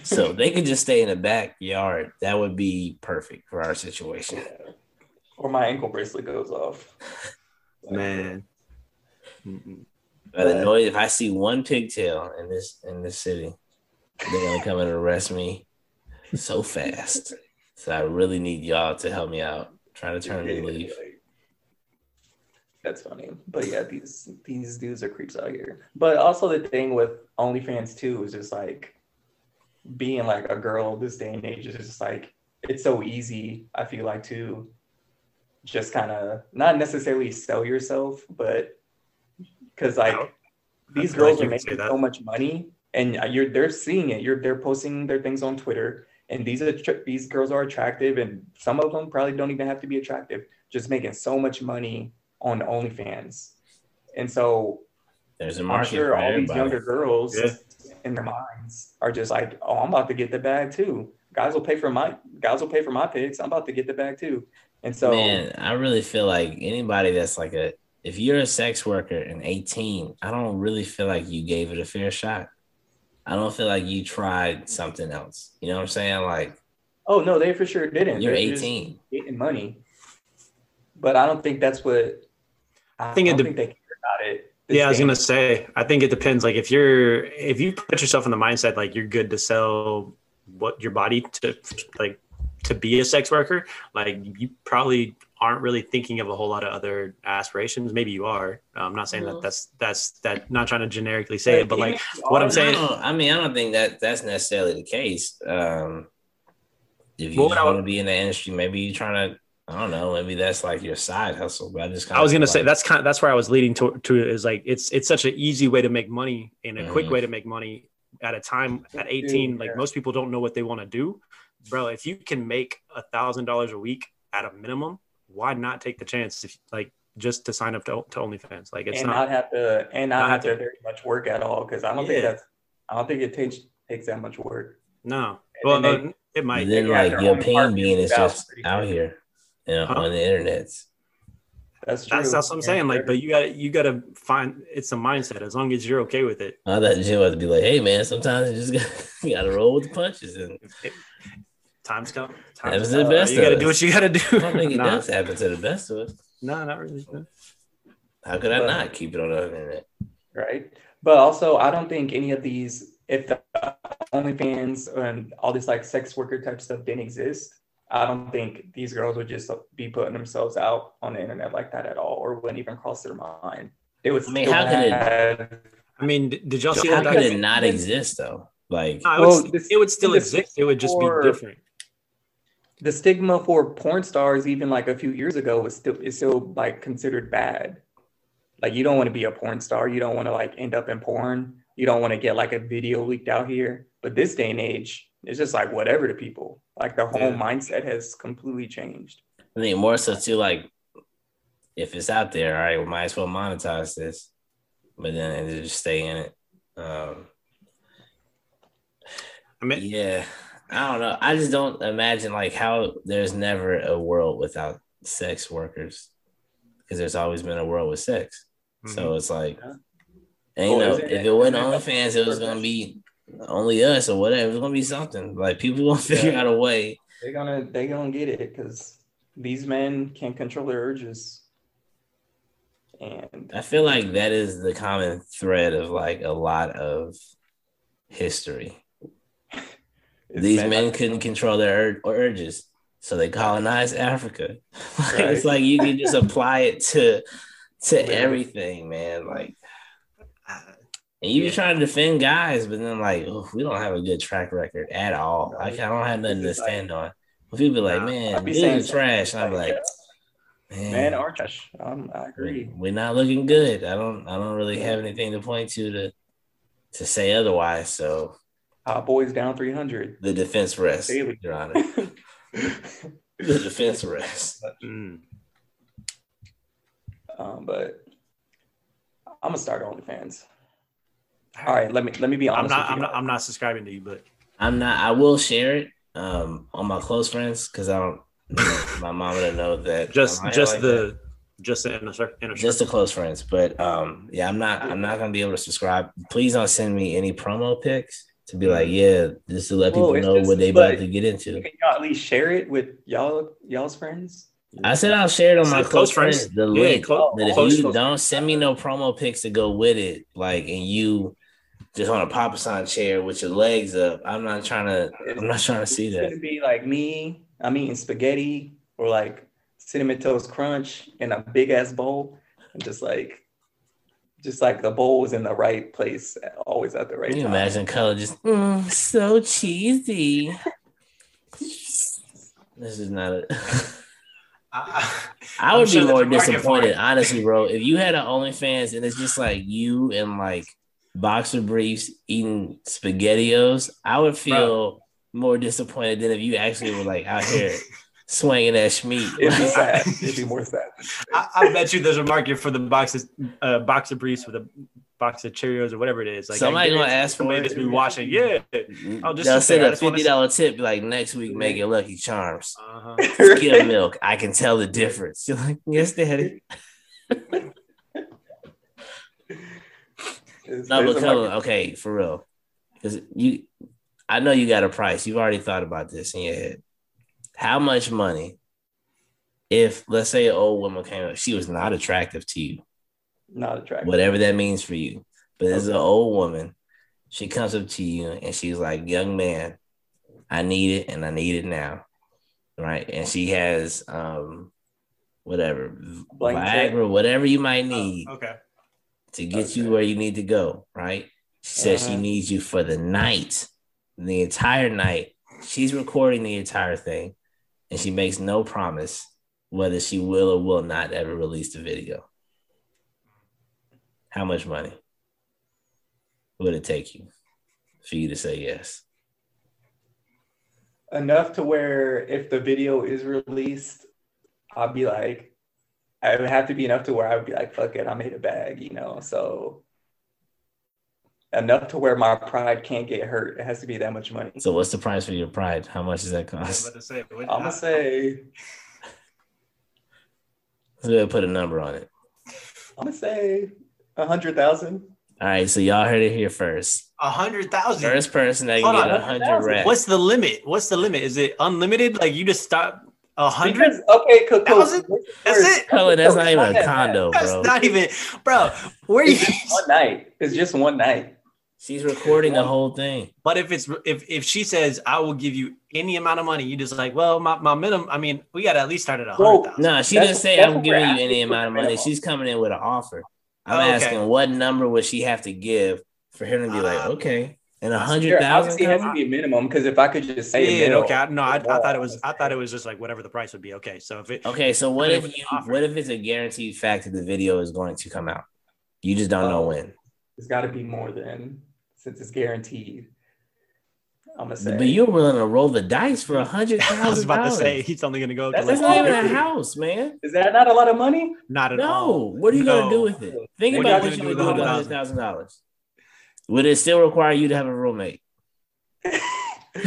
[SPEAKER 3] so they could just stay in the backyard. That would be perfect for our situation.
[SPEAKER 1] or my ankle bracelet goes off.
[SPEAKER 2] Man. Mm-mm.
[SPEAKER 3] But the noise, if I see one pigtail in this in this city, they're gonna come and arrest me so fast. So I really need y'all to help me out. Trying to turn me leave.
[SPEAKER 1] That's funny. But yeah, these these dudes are creeps out here. But also the thing with OnlyFans too is just like being like a girl this day and age is just like it's so easy, I feel like to just kind of not necessarily sell yourself, but because like
[SPEAKER 2] I
[SPEAKER 1] these
[SPEAKER 2] feel like
[SPEAKER 1] girls are making so much money and you're they're seeing it. You're they're posting their things on Twitter and these are these girls are attractive and some of them probably don't even have to be attractive just making so much money on OnlyFans. And so
[SPEAKER 3] There's a
[SPEAKER 1] I'm
[SPEAKER 3] market
[SPEAKER 1] sure
[SPEAKER 3] for
[SPEAKER 1] all these younger girls
[SPEAKER 2] Yeah.
[SPEAKER 1] In their minds are just like, oh, I'm about to get the bag too. Guys will pay for my guys will pay for my pics. I'm about to get the bag too. And so
[SPEAKER 3] Man, I really feel like anybody that's like a if you're a sex worker and 18, I don't really feel like you gave it a fair shot. I don't feel like you tried something else. You know what I'm saying? Like
[SPEAKER 1] oh no, they for sure didn't.
[SPEAKER 3] you're
[SPEAKER 1] They're
[SPEAKER 3] 18.
[SPEAKER 1] getting money. But I don't think that's what I,
[SPEAKER 2] think it
[SPEAKER 1] don't
[SPEAKER 2] de-
[SPEAKER 1] think they care about it.
[SPEAKER 2] Yeah, I was gonna say. I think it depends. Like if you're if you put yourself in the mindset like you're good to sell what your body to like to be a sex worker, like you probably aren't really thinking of a whole lot of other aspirations. Maybe you are. I'm not saying that that's that's that. Not trying to generically say it, but like what I'm saying-
[SPEAKER 3] I, I mean, I don't think that that's necessarily the case. Um, if you
[SPEAKER 2] Well,
[SPEAKER 3] just
[SPEAKER 2] what I
[SPEAKER 3] want to be in the industry, maybe you're trying to, I don't know, maybe that's like your side hustle. But I just,
[SPEAKER 2] I was gonna
[SPEAKER 3] kinda
[SPEAKER 2] say that's kind of that's where I was leading to to is like it's it's such an easy way to make money and a quick
[SPEAKER 3] Mhm.
[SPEAKER 2] way to make money at a time at 18 like
[SPEAKER 1] yeah.
[SPEAKER 2] most people don't know what they want to do bro if you can make a thousand dollars a week at a minimum why not take the chance if like just to sign up to, to OnlyFans like it's
[SPEAKER 1] and
[SPEAKER 2] not
[SPEAKER 1] not have to and not,
[SPEAKER 2] not
[SPEAKER 1] have
[SPEAKER 2] have
[SPEAKER 1] to very much work at all because I don't
[SPEAKER 2] Yeah.
[SPEAKER 1] think that's I don't think it takes takes that much work.
[SPEAKER 2] no
[SPEAKER 1] And
[SPEAKER 2] well
[SPEAKER 1] then
[SPEAKER 2] uh, it might
[SPEAKER 3] And then
[SPEAKER 1] they
[SPEAKER 3] like your
[SPEAKER 1] own
[SPEAKER 3] opinion
[SPEAKER 1] apartment
[SPEAKER 3] being is just out here, you know,
[SPEAKER 2] Huh?
[SPEAKER 3] on the internet.
[SPEAKER 1] That's true.
[SPEAKER 2] that's, that's what I'm
[SPEAKER 1] Yeah,
[SPEAKER 2] saying like but you got you got to find it's a mindset as long as you're okay with it
[SPEAKER 3] I thought Jim had to be like, hey man, sometimes you just got, you got to roll with the punches, and
[SPEAKER 2] times come
[SPEAKER 3] Happens
[SPEAKER 2] times
[SPEAKER 3] to the best
[SPEAKER 2] you got to do what you got to do
[SPEAKER 3] I don't think it
[SPEAKER 2] nah,
[SPEAKER 3] does happen to the best of us.
[SPEAKER 2] no not really
[SPEAKER 3] How could I
[SPEAKER 1] But-
[SPEAKER 3] not keep it on the internet?
[SPEAKER 1] right? But also, I don't think any of these, if the OnlyFans and all this like sex worker type stuff didn't exist, I don't think these girls would just be putting themselves out on the internet like that at all, or wouldn't even cross their mind. It would.
[SPEAKER 3] I mean, how could it-
[SPEAKER 2] I mean did y'all see
[SPEAKER 3] How
[SPEAKER 2] that
[SPEAKER 3] could
[SPEAKER 2] doc-
[SPEAKER 3] it not exist though? Like,
[SPEAKER 2] No, it,
[SPEAKER 1] Well,
[SPEAKER 2] would,
[SPEAKER 1] this-
[SPEAKER 2] it would still exist. It would just be different.
[SPEAKER 1] the stigma for porn stars even like a few years ago was still is still like considered bad like you don't want to be a porn star you don't want to like end up in porn you don't want to get like a video leaked out here but this day and age it's just like whatever to people like the whole
[SPEAKER 2] Yeah.
[SPEAKER 1] mindset has completely changed
[SPEAKER 3] I think more so too, like, if it's out there, all right, we might as well monetize this, but then just stay in it. Um,
[SPEAKER 2] I mean,
[SPEAKER 3] Yeah, I don't know. I just don't imagine like how there's never a world without sex workers because there's always been a world with sex. So it's like,
[SPEAKER 1] Yeah.
[SPEAKER 3] and you
[SPEAKER 1] Well,
[SPEAKER 3] know,
[SPEAKER 1] isn't
[SPEAKER 3] if
[SPEAKER 1] it-
[SPEAKER 3] it wasn't
[SPEAKER 1] isn't it
[SPEAKER 3] OnlyFans, it was gonna be only us or whatever. It's gonna be something. Like people gonna figure
[SPEAKER 1] Yeah.
[SPEAKER 3] out a way.
[SPEAKER 1] they're gonna they're gonna get it because these men can't control their urges And
[SPEAKER 3] I feel like that is the common thread of like a lot of history. These men couldn't control their ur- urges, so they colonized Africa. Like,
[SPEAKER 1] Right.
[SPEAKER 3] It's like you can just apply it to to everything, man. Like,
[SPEAKER 2] Uh,
[SPEAKER 3] and you be trying to defend guys, but then like, we don't have a good track record at all. Like, I don't have nothing to stand on. But people be like, man,
[SPEAKER 1] be saying
[SPEAKER 3] trash. And I'm
[SPEAKER 1] like,
[SPEAKER 3] man,
[SPEAKER 1] man are trash. Um, I agree.
[SPEAKER 3] we're not looking good. I don't, I don't really have anything to point to to to say otherwise. So
[SPEAKER 1] Our boys down 300.
[SPEAKER 3] the defense rests,
[SPEAKER 1] Daily.
[SPEAKER 3] Your Honor. The defense rests.
[SPEAKER 2] mm.
[SPEAKER 1] um, but I'm gonna start OnlyFans. All right, let me let me be
[SPEAKER 2] I'm
[SPEAKER 1] honest.
[SPEAKER 2] not.
[SPEAKER 1] with
[SPEAKER 2] I'm not. I'm not subscribing to you, but
[SPEAKER 3] I'm not. I will share it um on my close friends because I don't need my mama to know that.
[SPEAKER 2] just just
[SPEAKER 3] like
[SPEAKER 2] the
[SPEAKER 3] that.
[SPEAKER 2] just the inner circle. Inner
[SPEAKER 3] just the close friends. But um, yeah, I'm not. I'm not gonna be able to subscribe. Please don't send me any promo pics to be like, yeah, just to let people
[SPEAKER 1] Well, it's
[SPEAKER 3] know
[SPEAKER 1] just-
[SPEAKER 3] what they
[SPEAKER 1] but-
[SPEAKER 3] about to get into.
[SPEAKER 1] Can y'all at least share it with y'all y'all's friends?
[SPEAKER 3] I said I'll share it on my close friends. The
[SPEAKER 2] Yeah,
[SPEAKER 3] link.
[SPEAKER 2] clo-
[SPEAKER 3] But if
[SPEAKER 2] close-
[SPEAKER 3] you
[SPEAKER 2] close-
[SPEAKER 3] don't send me no promo pics to go with it, like, and you just on a papasan chair with your legs up, I'm not trying to. I'm not trying to see
[SPEAKER 1] It's
[SPEAKER 3] that.
[SPEAKER 1] gonna be like me. I'm eating spaghetti or like cinnamon toast crunch in a big ass bowl, and just like, just like the bowl was in the right place, always at the right
[SPEAKER 3] Can you
[SPEAKER 1] time.
[SPEAKER 3] imagine color just mm, so cheesy? this is not a.
[SPEAKER 2] I-
[SPEAKER 3] I
[SPEAKER 2] I'm
[SPEAKER 3] would
[SPEAKER 2] sure
[SPEAKER 3] be
[SPEAKER 2] there's
[SPEAKER 3] more
[SPEAKER 2] a market for
[SPEAKER 3] disappointed, honestly, bro. If you had an OnlyFans and it's just like you and like boxer briefs eating spaghettios, I would feel more disappointed than if you actually were like out here swinging that schmeat.
[SPEAKER 1] It'd be
[SPEAKER 3] Like,
[SPEAKER 1] sad. It'd be more sad.
[SPEAKER 2] I, I bet you there's a market for the boxes, uh, box of briefs with a box of Cheerios or whatever it is. Like
[SPEAKER 3] Somebody
[SPEAKER 2] I
[SPEAKER 3] gonna
[SPEAKER 2] guarantee
[SPEAKER 3] ask for
[SPEAKER 2] somebody
[SPEAKER 3] it.
[SPEAKER 2] just be watching. Yeah. I'll just
[SPEAKER 3] They'll send
[SPEAKER 2] I
[SPEAKER 3] a
[SPEAKER 2] just
[SPEAKER 3] fifty dollar tip, be like next week make it Lucky Charms.
[SPEAKER 2] Uh-huh.
[SPEAKER 3] Skim milk. I can tell the difference. You're like, yes, daddy.
[SPEAKER 1] It's-
[SPEAKER 3] No, but
[SPEAKER 1] a
[SPEAKER 3] Cullen,
[SPEAKER 1] market.
[SPEAKER 3] okay, for real. Because you I know you got a price. You've already thought about this in your head. How much money if let's say an old woman came up, she was not attractive to you,
[SPEAKER 1] not attractive.
[SPEAKER 3] whatever that means for you. But as an old woman, she comes up to you and she's like, Young man, I need it and I need it now. Right. And she has um whatever
[SPEAKER 1] Blank check.
[SPEAKER 3] Viagra, whatever you might need
[SPEAKER 2] Oh, okay.
[SPEAKER 3] To get you where you need to go, right? She says she
[SPEAKER 1] Uh-huh.
[SPEAKER 3] needs you for the night, the entire night. She's recording the entire thing, and she makes no promise whether she will or will not ever release the video. How much money would it take you for you to say yes?
[SPEAKER 1] enough to where if the video is released, I'll be like, I would have to be enough to where I would be like, fuck it, I made a bag, you know. So enough to where my pride can't get hurt. It has to be that much money.
[SPEAKER 3] So, what's the price for your pride? How much does that
[SPEAKER 2] I was
[SPEAKER 3] cost?
[SPEAKER 2] about to say.
[SPEAKER 1] I'm gonna say,
[SPEAKER 3] Let's go ahead put a number on it.
[SPEAKER 1] I'm gonna say a hundred thousand.
[SPEAKER 3] All right, so y'all heard it here first.
[SPEAKER 2] a hundred thousand.
[SPEAKER 3] First person that
[SPEAKER 2] Hold
[SPEAKER 3] can get a hundred racks.
[SPEAKER 2] What's the limit? What's the limit? Is it unlimited? Like you just stop a hundred?
[SPEAKER 1] Okay, cool, cool.
[SPEAKER 2] Thousand? That's it?
[SPEAKER 3] Cullen, that's not even a
[SPEAKER 1] That's
[SPEAKER 3] condo,
[SPEAKER 2] That's not even, bro. Where you?
[SPEAKER 1] It's one night. It's just one night.
[SPEAKER 3] She's recording the whole thing.
[SPEAKER 2] But if it's if if she says I will give you any amount of money, you just like, well, my, my minimum. I mean, we got to at least start at a
[SPEAKER 1] Well,
[SPEAKER 2] hundred thousand.
[SPEAKER 3] No, she
[SPEAKER 1] That's-
[SPEAKER 3] didn't say I'm giving you any amount of money. She's coming in with an offer. I'm
[SPEAKER 2] Oh, okay.
[SPEAKER 3] asking what number would she have to give for him to be like,
[SPEAKER 2] Ah.
[SPEAKER 3] okay, and a hundred thousand.
[SPEAKER 1] hundred Sure, it has to be a minimum because if I could just say a
[SPEAKER 2] Yeah,
[SPEAKER 1] minimum,
[SPEAKER 2] okay. I, no, I, I thought it was. I thought it was just like whatever the price would be. Okay, so if it,
[SPEAKER 3] Okay, so what if you,
[SPEAKER 2] offer.
[SPEAKER 3] what if it's a guaranteed fact that the video is going to come out? You just don't know
[SPEAKER 1] Oh.
[SPEAKER 3] when.
[SPEAKER 1] it's got to be more than since it's guaranteed. I'm gonna say.
[SPEAKER 3] But you're willing to roll the dice for a hundred thousand.
[SPEAKER 2] I was about to
[SPEAKER 3] dollars.
[SPEAKER 2] say he's only gonna go.
[SPEAKER 1] That's
[SPEAKER 3] That's
[SPEAKER 2] like,
[SPEAKER 3] not even a house, man.
[SPEAKER 1] is that not a lot of money?
[SPEAKER 2] not at
[SPEAKER 3] No,
[SPEAKER 2] all.
[SPEAKER 3] what are you gonna do with it? Think
[SPEAKER 1] What
[SPEAKER 3] about
[SPEAKER 1] are you
[SPEAKER 3] what you
[SPEAKER 1] gonna
[SPEAKER 3] would
[SPEAKER 1] do
[SPEAKER 3] do
[SPEAKER 1] with a
[SPEAKER 3] hundred thousand dollars. Would it still require you to have a roommate?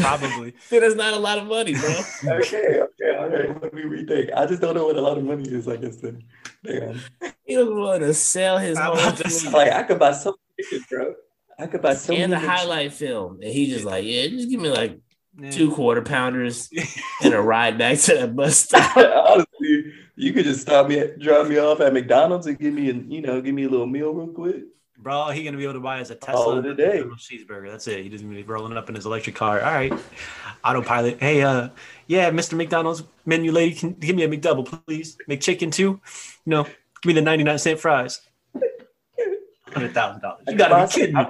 [SPEAKER 2] Probably.
[SPEAKER 3] Then it's not a lot of money, bro.
[SPEAKER 1] okay, okay, all right. Let me rethink. I just don't know what a lot of money is. I guess then, damn.
[SPEAKER 3] He was willing to sell his
[SPEAKER 2] I'm
[SPEAKER 3] whole
[SPEAKER 2] about to
[SPEAKER 3] thing
[SPEAKER 1] Like I could buy so many tickets, bro. I could buy so
[SPEAKER 3] and the
[SPEAKER 1] many.
[SPEAKER 3] highlight film. And he just like, yeah, just give me like
[SPEAKER 2] Yeah.
[SPEAKER 3] two quarter pounders and a ride back to that bus stop.
[SPEAKER 1] Honestly, You could just stop me, at, drop me off at McDonald's and give me a, you know, give me a little meal real quick.
[SPEAKER 2] Bro, all he gonna be able to buy is a Tesla
[SPEAKER 1] of the
[SPEAKER 2] and
[SPEAKER 1] day.
[SPEAKER 2] a cheeseburger. That's it. He doesn't even be rolling up in his electric car. All right, autopilot. Hey, uh, yeah, Mr. McDonald's menu lady, can give me a McDouble, please. McChicken too. You know, give me the ninety nine cent fries. Hundred thousand dollars. You gotta be kidding me.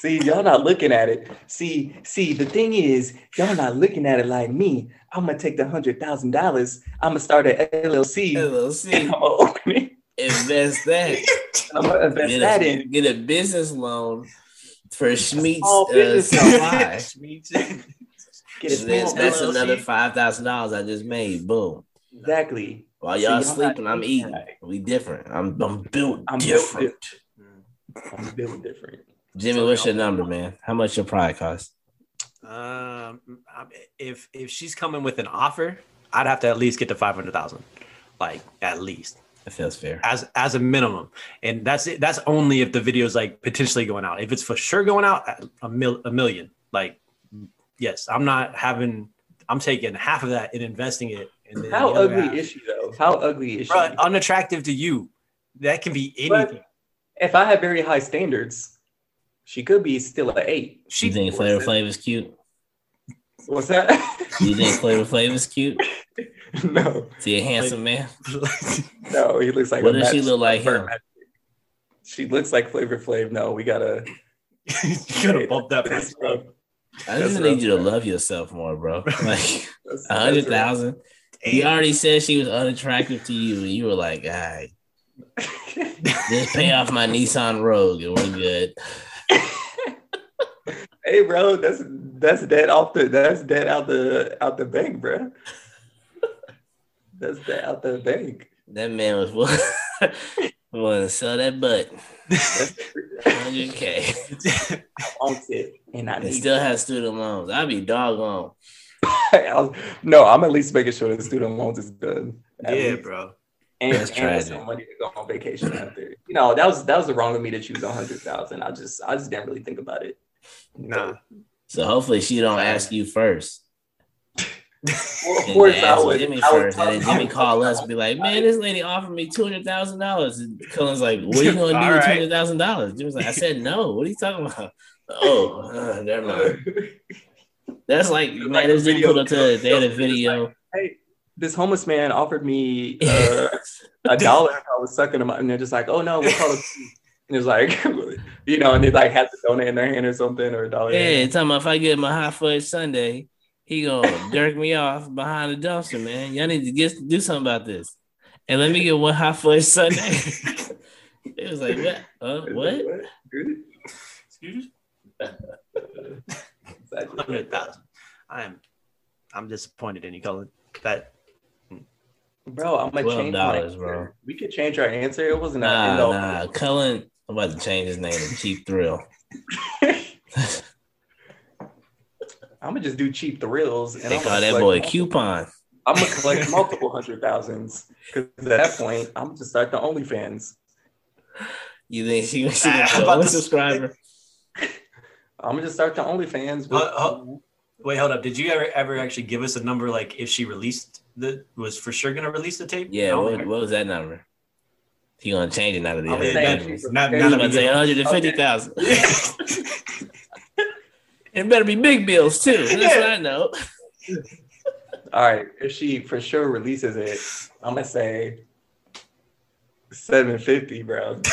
[SPEAKER 1] See, y'all not looking at it. See, see, the thing is, y'all not looking at it like me. I'm gonna take the hundred thousand dollars. I'm gonna start an LLC. and
[SPEAKER 3] LLC,
[SPEAKER 1] I'm gonna open it.
[SPEAKER 3] Invest that.
[SPEAKER 1] I'm gonna invest
[SPEAKER 3] Get
[SPEAKER 1] that
[SPEAKER 3] a,
[SPEAKER 1] in.
[SPEAKER 3] get a business loan for Schmeat's
[SPEAKER 1] Small
[SPEAKER 3] uh,
[SPEAKER 1] business
[SPEAKER 3] supply.
[SPEAKER 1] Get a
[SPEAKER 3] And that's another five thousand dollars I just made. Boom.
[SPEAKER 1] Exactly.
[SPEAKER 3] While y'all
[SPEAKER 1] y'all
[SPEAKER 3] sleeping, I'm
[SPEAKER 1] eating
[SPEAKER 3] eating.
[SPEAKER 1] right.
[SPEAKER 3] We different. I'm I'm built
[SPEAKER 1] I'm built
[SPEAKER 3] different.
[SPEAKER 1] I'm built different.
[SPEAKER 3] Jimmy, what's your number, man? How much your pride cost?
[SPEAKER 2] Um, if if she's coming with an offer, I'd have to at least get to five hundred thousand, like at least
[SPEAKER 3] That feels fair.
[SPEAKER 2] as as a minimum, and that's it. That's only if the video's like potentially going out. If it's for sure going out, a mil a million. Like, yes, I'm not having. I'm taking half of that and investing it. And then
[SPEAKER 1] How
[SPEAKER 2] the
[SPEAKER 1] ugly
[SPEAKER 2] half-
[SPEAKER 1] is she though? How ugly is she?
[SPEAKER 2] Bro, unattractive to you? That can be anything.
[SPEAKER 1] if I have very high standards, she could be still an eight.
[SPEAKER 3] You
[SPEAKER 2] She
[SPEAKER 3] think Flavor Flav is cute?
[SPEAKER 1] What's that?
[SPEAKER 3] You think Flavor Flav is cute?
[SPEAKER 1] no,
[SPEAKER 3] Is he a handsome man?
[SPEAKER 1] no, he looks like.
[SPEAKER 3] What
[SPEAKER 1] a
[SPEAKER 3] does she look like
[SPEAKER 1] a
[SPEAKER 3] him?
[SPEAKER 1] match- She looks like Flavor Flav. No, we gotta.
[SPEAKER 2] you gotta bump that price, bro.
[SPEAKER 3] I
[SPEAKER 1] That's
[SPEAKER 3] just need
[SPEAKER 1] rough,
[SPEAKER 3] you to
[SPEAKER 1] bro.
[SPEAKER 3] love yourself more, bro. Like
[SPEAKER 1] That's-
[SPEAKER 3] a
[SPEAKER 1] that's
[SPEAKER 3] hundred He already said she was unattractive to you, and you were like, all right, just pay off my Nissan Rogue and we're good.
[SPEAKER 1] hey, bro, that's that's dead off the that's dead out the out the bank, bro. That's dead out the bank.
[SPEAKER 3] That man was willing, willing to sell that butt. 100K.
[SPEAKER 1] I want it, and I
[SPEAKER 3] still has student loans. I'd be doggone.
[SPEAKER 1] I'll- no, I'm at least making sure the student loans is done.
[SPEAKER 2] Yeah,
[SPEAKER 1] least.
[SPEAKER 2] bro.
[SPEAKER 1] And,
[SPEAKER 3] That's
[SPEAKER 1] and some money to go on vacation after. You know, that was that was the wrong of me to choose a hundred thousand. I just I just didn't really think about it.
[SPEAKER 2] Nah.
[SPEAKER 3] So hopefully she don't ask you first.
[SPEAKER 1] Well, of
[SPEAKER 3] And
[SPEAKER 1] course, I would.
[SPEAKER 3] Jimmy
[SPEAKER 1] I would
[SPEAKER 3] first, and then Jimmy call us and be like, "Man, this lady offered me two hundred thousand dollars." And Cullen's like, "What are you gonna do
[SPEAKER 2] All
[SPEAKER 3] with two hundred thousand dollars?" Jimmy's like, "I said no. What are you talking about?" Oh, uh, never mind. That's like, man,
[SPEAKER 1] Like
[SPEAKER 3] this dude put up to they had a
[SPEAKER 1] video.
[SPEAKER 3] video.
[SPEAKER 1] hey, this homeless man offered me uh, a dollar if I was sucking him, up. and they're just like, "Oh no, we'll call it." And it's like, you know, and they like had to donate in their hand or something or a dollar.
[SPEAKER 3] Yeah, talking about if I get my hot fudge sundae, he gonna jerk me off behind the dumpster, man. Y'all need to get do something about this. And let me get one hot fudge sundae. it was like, what? Uh, what?
[SPEAKER 2] Excuse me? Hundred thousand. I am. I'm disappointed in you, Cullen. That
[SPEAKER 1] Bro, I'm gonna change my
[SPEAKER 3] $12,
[SPEAKER 1] answer.
[SPEAKER 3] bro.
[SPEAKER 1] We could change our answer. It wasn't a
[SPEAKER 3] Nah, nah. Cullen, I'm about to change his name to Cheap Thrill.
[SPEAKER 1] I'm gonna just do cheap thrills. And
[SPEAKER 3] They
[SPEAKER 1] I'm
[SPEAKER 3] call that boy
[SPEAKER 1] multiple-
[SPEAKER 3] Coupon.
[SPEAKER 1] I'm gonna collect multiple hundred thousands because at that point, I'm gonna start the OnlyFans.
[SPEAKER 3] You think she she
[SPEAKER 2] Ah,
[SPEAKER 3] gonna
[SPEAKER 2] I'm
[SPEAKER 3] be
[SPEAKER 2] about
[SPEAKER 3] subscriber?
[SPEAKER 1] I'm gonna just start the OnlyFans. With,
[SPEAKER 2] Uh, uh, wait, hold up. Did you ever ever actually give us a number like if she released the was for sure gonna release the tape?
[SPEAKER 3] Yeah, what, what was that number? He gonna change it now that he
[SPEAKER 2] I'm
[SPEAKER 3] heard
[SPEAKER 1] saying
[SPEAKER 3] that.
[SPEAKER 1] she's-
[SPEAKER 2] Now-
[SPEAKER 3] He
[SPEAKER 2] now
[SPEAKER 3] was
[SPEAKER 2] that
[SPEAKER 3] about
[SPEAKER 2] we
[SPEAKER 3] to say
[SPEAKER 2] get-
[SPEAKER 3] 150,000. It better be big bills too. That's what I know.
[SPEAKER 1] all right, if she for sure releases it, I'm gonna say 750, bro.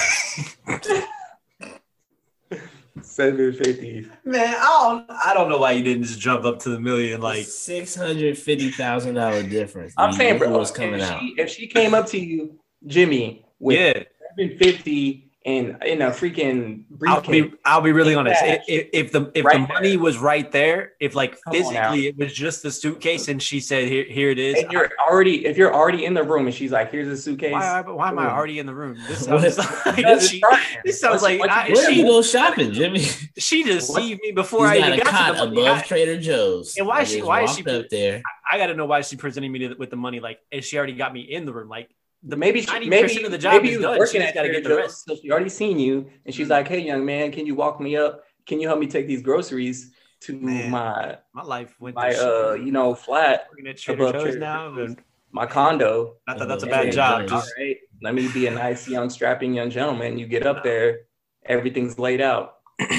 [SPEAKER 1] 750.
[SPEAKER 2] Man, I don't I don't know why you didn't just jump up to the million like
[SPEAKER 3] six hundred fifty thousand dollar difference.
[SPEAKER 1] I'm saying, bro,
[SPEAKER 3] what was coming
[SPEAKER 1] if
[SPEAKER 3] out.
[SPEAKER 1] she, if she came up to you, Jimmy, with
[SPEAKER 2] yeah.
[SPEAKER 1] 750 and in a freaking briefcase.
[SPEAKER 2] I'll be I'll be really honest.
[SPEAKER 1] cash.
[SPEAKER 2] If, if the if
[SPEAKER 1] Right
[SPEAKER 2] the money
[SPEAKER 1] there.
[SPEAKER 2] was right there, if like
[SPEAKER 1] Come
[SPEAKER 2] physically it was just the suitcase and she said here here it is.
[SPEAKER 1] and you're already if you're already in the room and she's like, "Here's the suitcase."
[SPEAKER 2] why, why, why am I already in the room? This sounds like
[SPEAKER 1] Because
[SPEAKER 2] she,
[SPEAKER 1] it's
[SPEAKER 2] this sounds like I,
[SPEAKER 3] Where do
[SPEAKER 2] she,
[SPEAKER 3] you go shopping, Jimmy?
[SPEAKER 2] She deceived me before
[SPEAKER 3] got
[SPEAKER 2] I even
[SPEAKER 3] a
[SPEAKER 2] got to
[SPEAKER 3] cot
[SPEAKER 2] the money.
[SPEAKER 3] above
[SPEAKER 2] I,
[SPEAKER 3] Trader Joe's.
[SPEAKER 2] And why
[SPEAKER 3] I
[SPEAKER 2] is she- why is she-
[SPEAKER 3] up there?
[SPEAKER 2] I got to know why she presenting me to, with the money. Like, and she already got me in the room. Like, the
[SPEAKER 1] maybe she, maybe
[SPEAKER 2] of the job
[SPEAKER 1] maybe
[SPEAKER 2] is
[SPEAKER 1] you
[SPEAKER 2] done.
[SPEAKER 1] working
[SPEAKER 2] She
[SPEAKER 1] at
[SPEAKER 2] gotta
[SPEAKER 1] Trader
[SPEAKER 2] get the
[SPEAKER 1] Joe's,
[SPEAKER 2] rest.
[SPEAKER 1] So she already seen you, and she's like, "Hey, young man, can you walk me up? Can you help me take these groceries to
[SPEAKER 2] Man.
[SPEAKER 1] my
[SPEAKER 2] my life went
[SPEAKER 1] my uh
[SPEAKER 2] shit.
[SPEAKER 1] you know flat?"
[SPEAKER 2] working at Trader
[SPEAKER 1] above
[SPEAKER 2] Joe's
[SPEAKER 1] Trader
[SPEAKER 2] now. And
[SPEAKER 1] my condo.
[SPEAKER 2] Not that that's a bad
[SPEAKER 3] yeah,
[SPEAKER 2] job.
[SPEAKER 3] yeah.
[SPEAKER 2] Just
[SPEAKER 1] All right, let me be a nice, young, strapping young gentleman. You get up there, everything's laid out.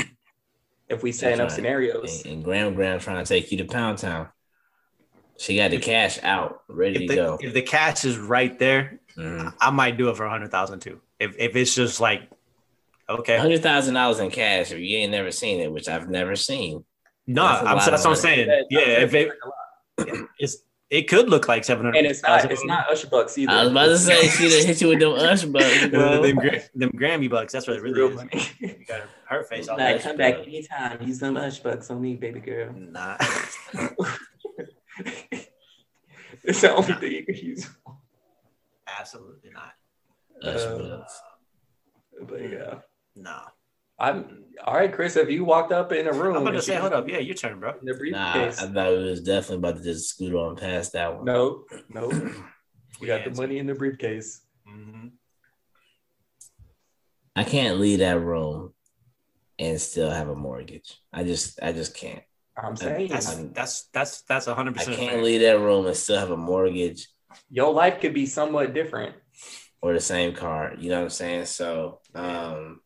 [SPEAKER 1] If we setting up scenarios,
[SPEAKER 3] And, and Graham Graham trying to take you to Pound Town. She got the cash out, ready
[SPEAKER 2] if
[SPEAKER 3] to
[SPEAKER 2] the,
[SPEAKER 3] go.
[SPEAKER 2] if the cash is right there,
[SPEAKER 3] Mhm.
[SPEAKER 2] I might do it for a hundred thousand too. If if it's just like, okay,
[SPEAKER 3] Hundred thousand dollars in cash if you ain't never seen it, which I've never seen.
[SPEAKER 2] no,
[SPEAKER 3] That's a
[SPEAKER 2] I'm,
[SPEAKER 3] lot
[SPEAKER 2] that's what I'm saying. Yeah, if it, it's it could look like seven hundred.
[SPEAKER 1] and it's not it's not Usher bucks either.
[SPEAKER 3] I was about to say she'd have hit you with them Ush bucks, bro.
[SPEAKER 2] them, them Grammy bucks. That's what it really
[SPEAKER 1] real
[SPEAKER 2] is.
[SPEAKER 1] money.
[SPEAKER 2] You got her face all
[SPEAKER 3] Like, come back
[SPEAKER 1] anytime. Use them Ush bucks on me, baby girl.
[SPEAKER 2] Nah.
[SPEAKER 1] it's the only thing you can use.
[SPEAKER 2] Absolutely not.
[SPEAKER 3] Ush
[SPEAKER 1] Uh,
[SPEAKER 3] bucks.
[SPEAKER 1] But yeah.
[SPEAKER 2] No.
[SPEAKER 1] I'm all right, Chris. If you walked up in a room,
[SPEAKER 2] I'm about to say,
[SPEAKER 1] she-
[SPEAKER 2] hold up. Yeah, your turn, bro.
[SPEAKER 1] in the
[SPEAKER 3] Nah, I thought it was definitely about to just scoot on past that one.
[SPEAKER 1] no, no. We got the money in the briefcase.
[SPEAKER 2] Mhm.
[SPEAKER 3] I can't leave that room and still have a mortgage. I just I just can't.
[SPEAKER 1] I'm saying
[SPEAKER 2] That's
[SPEAKER 3] I'm-
[SPEAKER 2] that's that's that's a hundred
[SPEAKER 3] I can't leave that room and still have a mortgage
[SPEAKER 1] your life could be somewhat different.
[SPEAKER 3] or the same car. You know what I'm saying? So um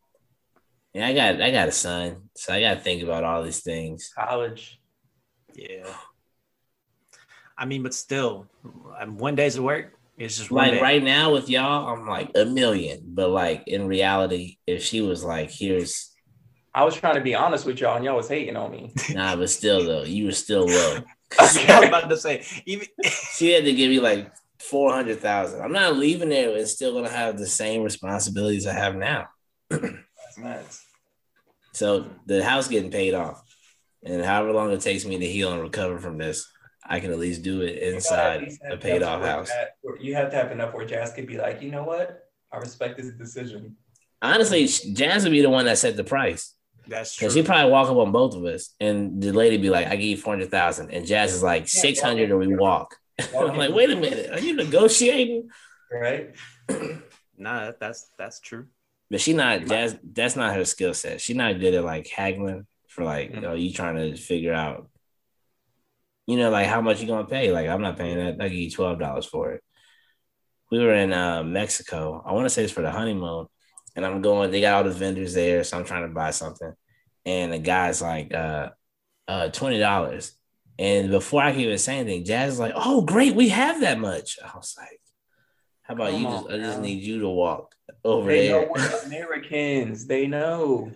[SPEAKER 3] yeah, I got I got a son. So I gotta think about all these things.
[SPEAKER 1] College.
[SPEAKER 2] Yeah. I mean, but still, um, one day's of work. It's just
[SPEAKER 3] Like
[SPEAKER 2] day.
[SPEAKER 3] right now with y'all, I'm like a million. But like in reality, if she was like, here's
[SPEAKER 1] I was trying to be honest with y'all, and y'all was hating on me.
[SPEAKER 3] nah, but still though, you were still low.
[SPEAKER 2] I was about to say, even
[SPEAKER 3] She had to give me like four hundred thousand. I'm not leaving there and still gonna have the same responsibilities I have now.
[SPEAKER 1] That's nuts.
[SPEAKER 3] So the house getting paid off, and however long it takes me to heal and recover from this, I can at least do it
[SPEAKER 1] You gotta at
[SPEAKER 3] inside a paid off house.
[SPEAKER 1] that- where You have to have enough where Jazz could be like, you know what? I respect this decision.
[SPEAKER 3] Honestly, Jazz would be the one that set the price
[SPEAKER 2] that's true.
[SPEAKER 3] because she probably walk up on both of us, and the lady be like, "I give you four hundred thousand, and Jazz is like six hundred, or we walk. I'm like, wait a minute, are you negotiating?
[SPEAKER 1] Right?
[SPEAKER 2] nah, that's that's true.
[SPEAKER 3] But she not that's That's not her skill set. She not good at like haggling for like,
[SPEAKER 1] Mhm.
[SPEAKER 3] oh, you trying to figure out, you know, like how much you gonna pay. Like I'm not paying that. I give you twelve dollars for it. We were in uh, Mexico. I want to say it's for the honeymoon, and I'm going. They got all the vendors there, so I'm trying to buy something, and the guy's like, uh, uh, twenty dollars. And before I can even say anything, Jazz is like, "Oh, great, we have that much." I was like, "How about you?
[SPEAKER 1] Come
[SPEAKER 3] Just, I just need you to walk over
[SPEAKER 1] They
[SPEAKER 3] there."
[SPEAKER 1] know Americans. They know.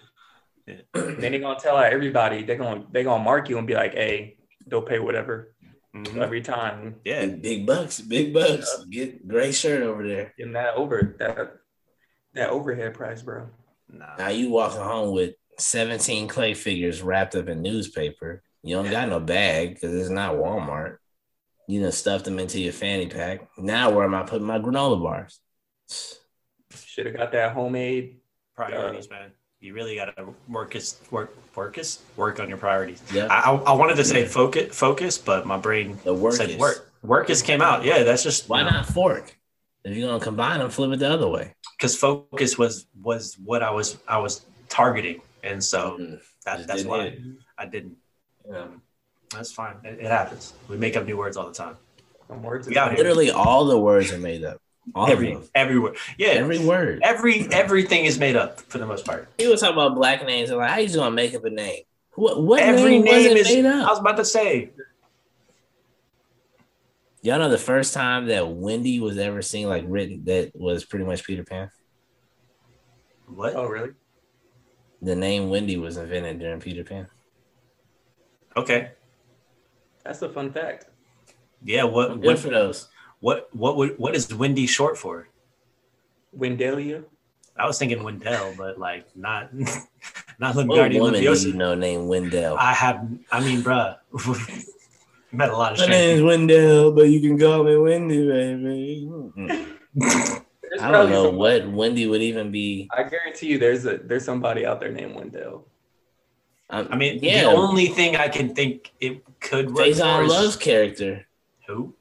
[SPEAKER 2] Yeah.
[SPEAKER 1] then they gonna tell everybody. They're gonna they're gonna mark you and be like, hey, they'll pay whatever
[SPEAKER 2] Mhm.
[SPEAKER 1] every time.
[SPEAKER 2] Yeah,
[SPEAKER 3] Big, big bucks, big bucks. Get gray shirt over there.
[SPEAKER 1] Give them that over that that overhead price, bro.
[SPEAKER 2] nah.
[SPEAKER 3] Now you walking home with 17 clay figures wrapped up in newspaper. You don't got no bag because it's not Walmart. You know, stuff them into your fanny pack. Now where am I putting my granola bars?
[SPEAKER 1] Should have got that homemade.
[SPEAKER 2] priorities, man. You really got to work is work workus work on your priorities.
[SPEAKER 3] Yep.
[SPEAKER 2] I, I I wanted to say focus focus, but my brain
[SPEAKER 3] The work
[SPEAKER 2] said
[SPEAKER 3] is.
[SPEAKER 2] work. Workus came out. Yeah, that's just
[SPEAKER 3] Why not fork? If you're gonna combine them, flip it the other way.
[SPEAKER 2] Because focus was was what I was I was targeting, and so
[SPEAKER 3] Mm,
[SPEAKER 2] that, that's why
[SPEAKER 3] hit.
[SPEAKER 2] I didn't.
[SPEAKER 3] Yeah.
[SPEAKER 2] That's fine. It, it happens. We make up new words all the time.
[SPEAKER 1] Some words.
[SPEAKER 2] We out here.
[SPEAKER 3] Literally all the words are made up. All
[SPEAKER 2] Every
[SPEAKER 3] of them.
[SPEAKER 2] everywhere. Yeah.
[SPEAKER 3] Every word.
[SPEAKER 2] Every everything is made up for the most part.
[SPEAKER 3] He was talking about black names. They're like, how you just gonna make up a name? What, what
[SPEAKER 2] Every
[SPEAKER 3] name,
[SPEAKER 2] name is.
[SPEAKER 3] made
[SPEAKER 2] I was about to say.
[SPEAKER 3] Y'all know the first time that Wendy was ever seen like written that was pretty much Peter Pan.
[SPEAKER 2] What?
[SPEAKER 1] Oh, really?
[SPEAKER 3] The name Wendy was invented during Peter Pan.
[SPEAKER 2] Okay.
[SPEAKER 1] That's a fun fact.
[SPEAKER 2] Yeah. What?
[SPEAKER 3] Good
[SPEAKER 2] What?
[SPEAKER 3] for those.
[SPEAKER 2] What? What? Would, what is Wendy short for?
[SPEAKER 1] Wendelia.
[SPEAKER 2] I was thinking Wendell, but like not not
[SPEAKER 3] What
[SPEAKER 2] Lingardi
[SPEAKER 3] woman do you know named Wendell?
[SPEAKER 2] I have. I mean, bruh. met a lot of
[SPEAKER 3] My
[SPEAKER 2] strange
[SPEAKER 3] name's Wendell, but you can call me Wendy, baby. I don't know
[SPEAKER 1] some-
[SPEAKER 3] what Wendy would even be.
[SPEAKER 1] I guarantee you, there's a there's somebody out there named Wendell.
[SPEAKER 3] Um,
[SPEAKER 2] I mean,
[SPEAKER 3] yeah,
[SPEAKER 2] the only thing I can think it could work for
[SPEAKER 3] Faizon
[SPEAKER 2] is
[SPEAKER 3] Love's character.
[SPEAKER 2] who?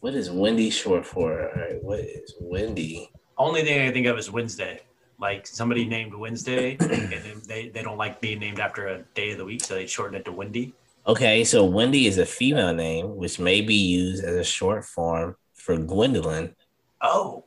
[SPEAKER 3] What is Wendy short for? All right, what is Wendy?
[SPEAKER 2] Only thing I think of is Wednesday. Like somebody named Wednesday, and they, they don't like being named after a day of the week, so they shorten it to Wendy.
[SPEAKER 3] Okay, so Wendy is a female name, which may be used as a short form for Gwendolyn.
[SPEAKER 2] Oh,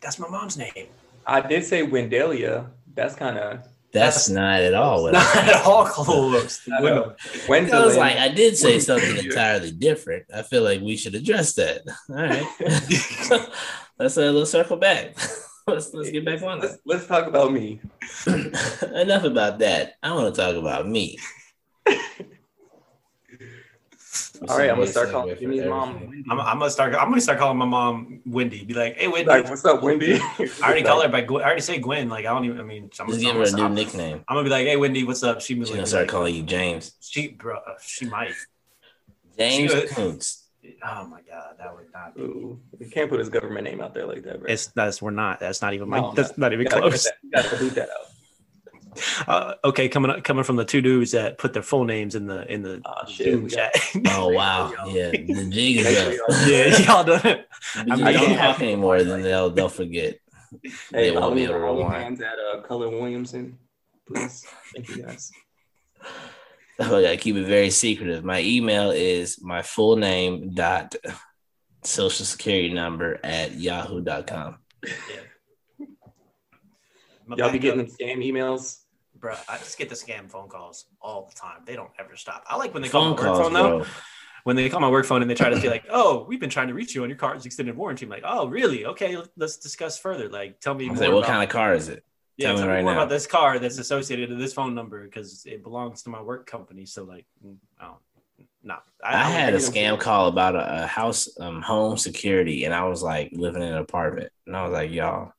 [SPEAKER 2] that's my mom's name.
[SPEAKER 1] I did say Wendelia. That's kind of
[SPEAKER 3] That's,
[SPEAKER 2] That's-
[SPEAKER 3] not at all what I
[SPEAKER 2] Not at all close.
[SPEAKER 1] I know.
[SPEAKER 3] I was like, I did say something entirely different. I feel like we should address that. All right, let's uh, let's circle back. let's let's get back on
[SPEAKER 1] let's, let's talk about me.
[SPEAKER 3] Enough about that. I want to talk about me.
[SPEAKER 1] All right, I'm gonna start calling Jimmy's mom.
[SPEAKER 2] I'm, I'm gonna start. I'm gonna start calling my mom Wendy. Be like, hey Wendy.
[SPEAKER 1] Like, what's up, Wendy?
[SPEAKER 2] I already call her by. Gwen. I already say Gwen. Like I don't even. I mean, I'm,
[SPEAKER 3] Just
[SPEAKER 2] I'm,
[SPEAKER 3] give her a new
[SPEAKER 2] I'm,
[SPEAKER 3] nickname.
[SPEAKER 2] I'm gonna be like, hey Wendy, what's up? She be
[SPEAKER 3] She's
[SPEAKER 2] like,
[SPEAKER 3] gonna start
[SPEAKER 2] like,
[SPEAKER 3] calling you James.
[SPEAKER 2] She, bro, she might.
[SPEAKER 3] James
[SPEAKER 2] She would- Oh my god, that would not. Be.
[SPEAKER 1] Ooh, you can't put his government name out there like that, bro.
[SPEAKER 2] It's that's we're not. That's not even. My,
[SPEAKER 1] No,
[SPEAKER 2] that's not even
[SPEAKER 1] You gotta,
[SPEAKER 2] close.
[SPEAKER 1] cut gotta boot that out.
[SPEAKER 2] Uh, okay, coming up, coming from the two dudes that put their full names in the in the
[SPEAKER 1] Oh shit.
[SPEAKER 2] Zoom
[SPEAKER 1] got-
[SPEAKER 2] chat.
[SPEAKER 3] Oh wow, yeah, the jig is up.
[SPEAKER 2] yeah, y'all done it. I
[SPEAKER 3] you
[SPEAKER 2] mean,
[SPEAKER 3] don't
[SPEAKER 2] I-
[SPEAKER 3] talk anymore, then they'll they'll forget.
[SPEAKER 1] Hey,
[SPEAKER 3] They won't be able to
[SPEAKER 1] on
[SPEAKER 3] rewind.
[SPEAKER 1] At uh, Cullen Williamson, please. Thank you guys.
[SPEAKER 3] Oh, I gotta keep it very secretive. My email is my full name dot social security number at yahoo.com.
[SPEAKER 1] Y'all be getting them scam emails.
[SPEAKER 2] Bro. I just get the scam phone calls all the time. They don't ever stop. I like when they call
[SPEAKER 3] Phone
[SPEAKER 2] my work phone though. When they call my work phone and they try to be like, "Oh, we've been trying to reach you on your car's extended warranty." I'm like, "Oh, really? Okay, let's discuss further. Like, tell me
[SPEAKER 3] I say, what kind of car is it?
[SPEAKER 2] yeah,
[SPEAKER 3] tell
[SPEAKER 2] tell
[SPEAKER 3] me right
[SPEAKER 2] more
[SPEAKER 3] now.
[SPEAKER 2] about this car that's associated to this phone number because it belongs to my work company." So, like, mm, oh, no,
[SPEAKER 3] I had a scam call about a, a house um home security, and I was like living in an apartment, and I was like, y'all.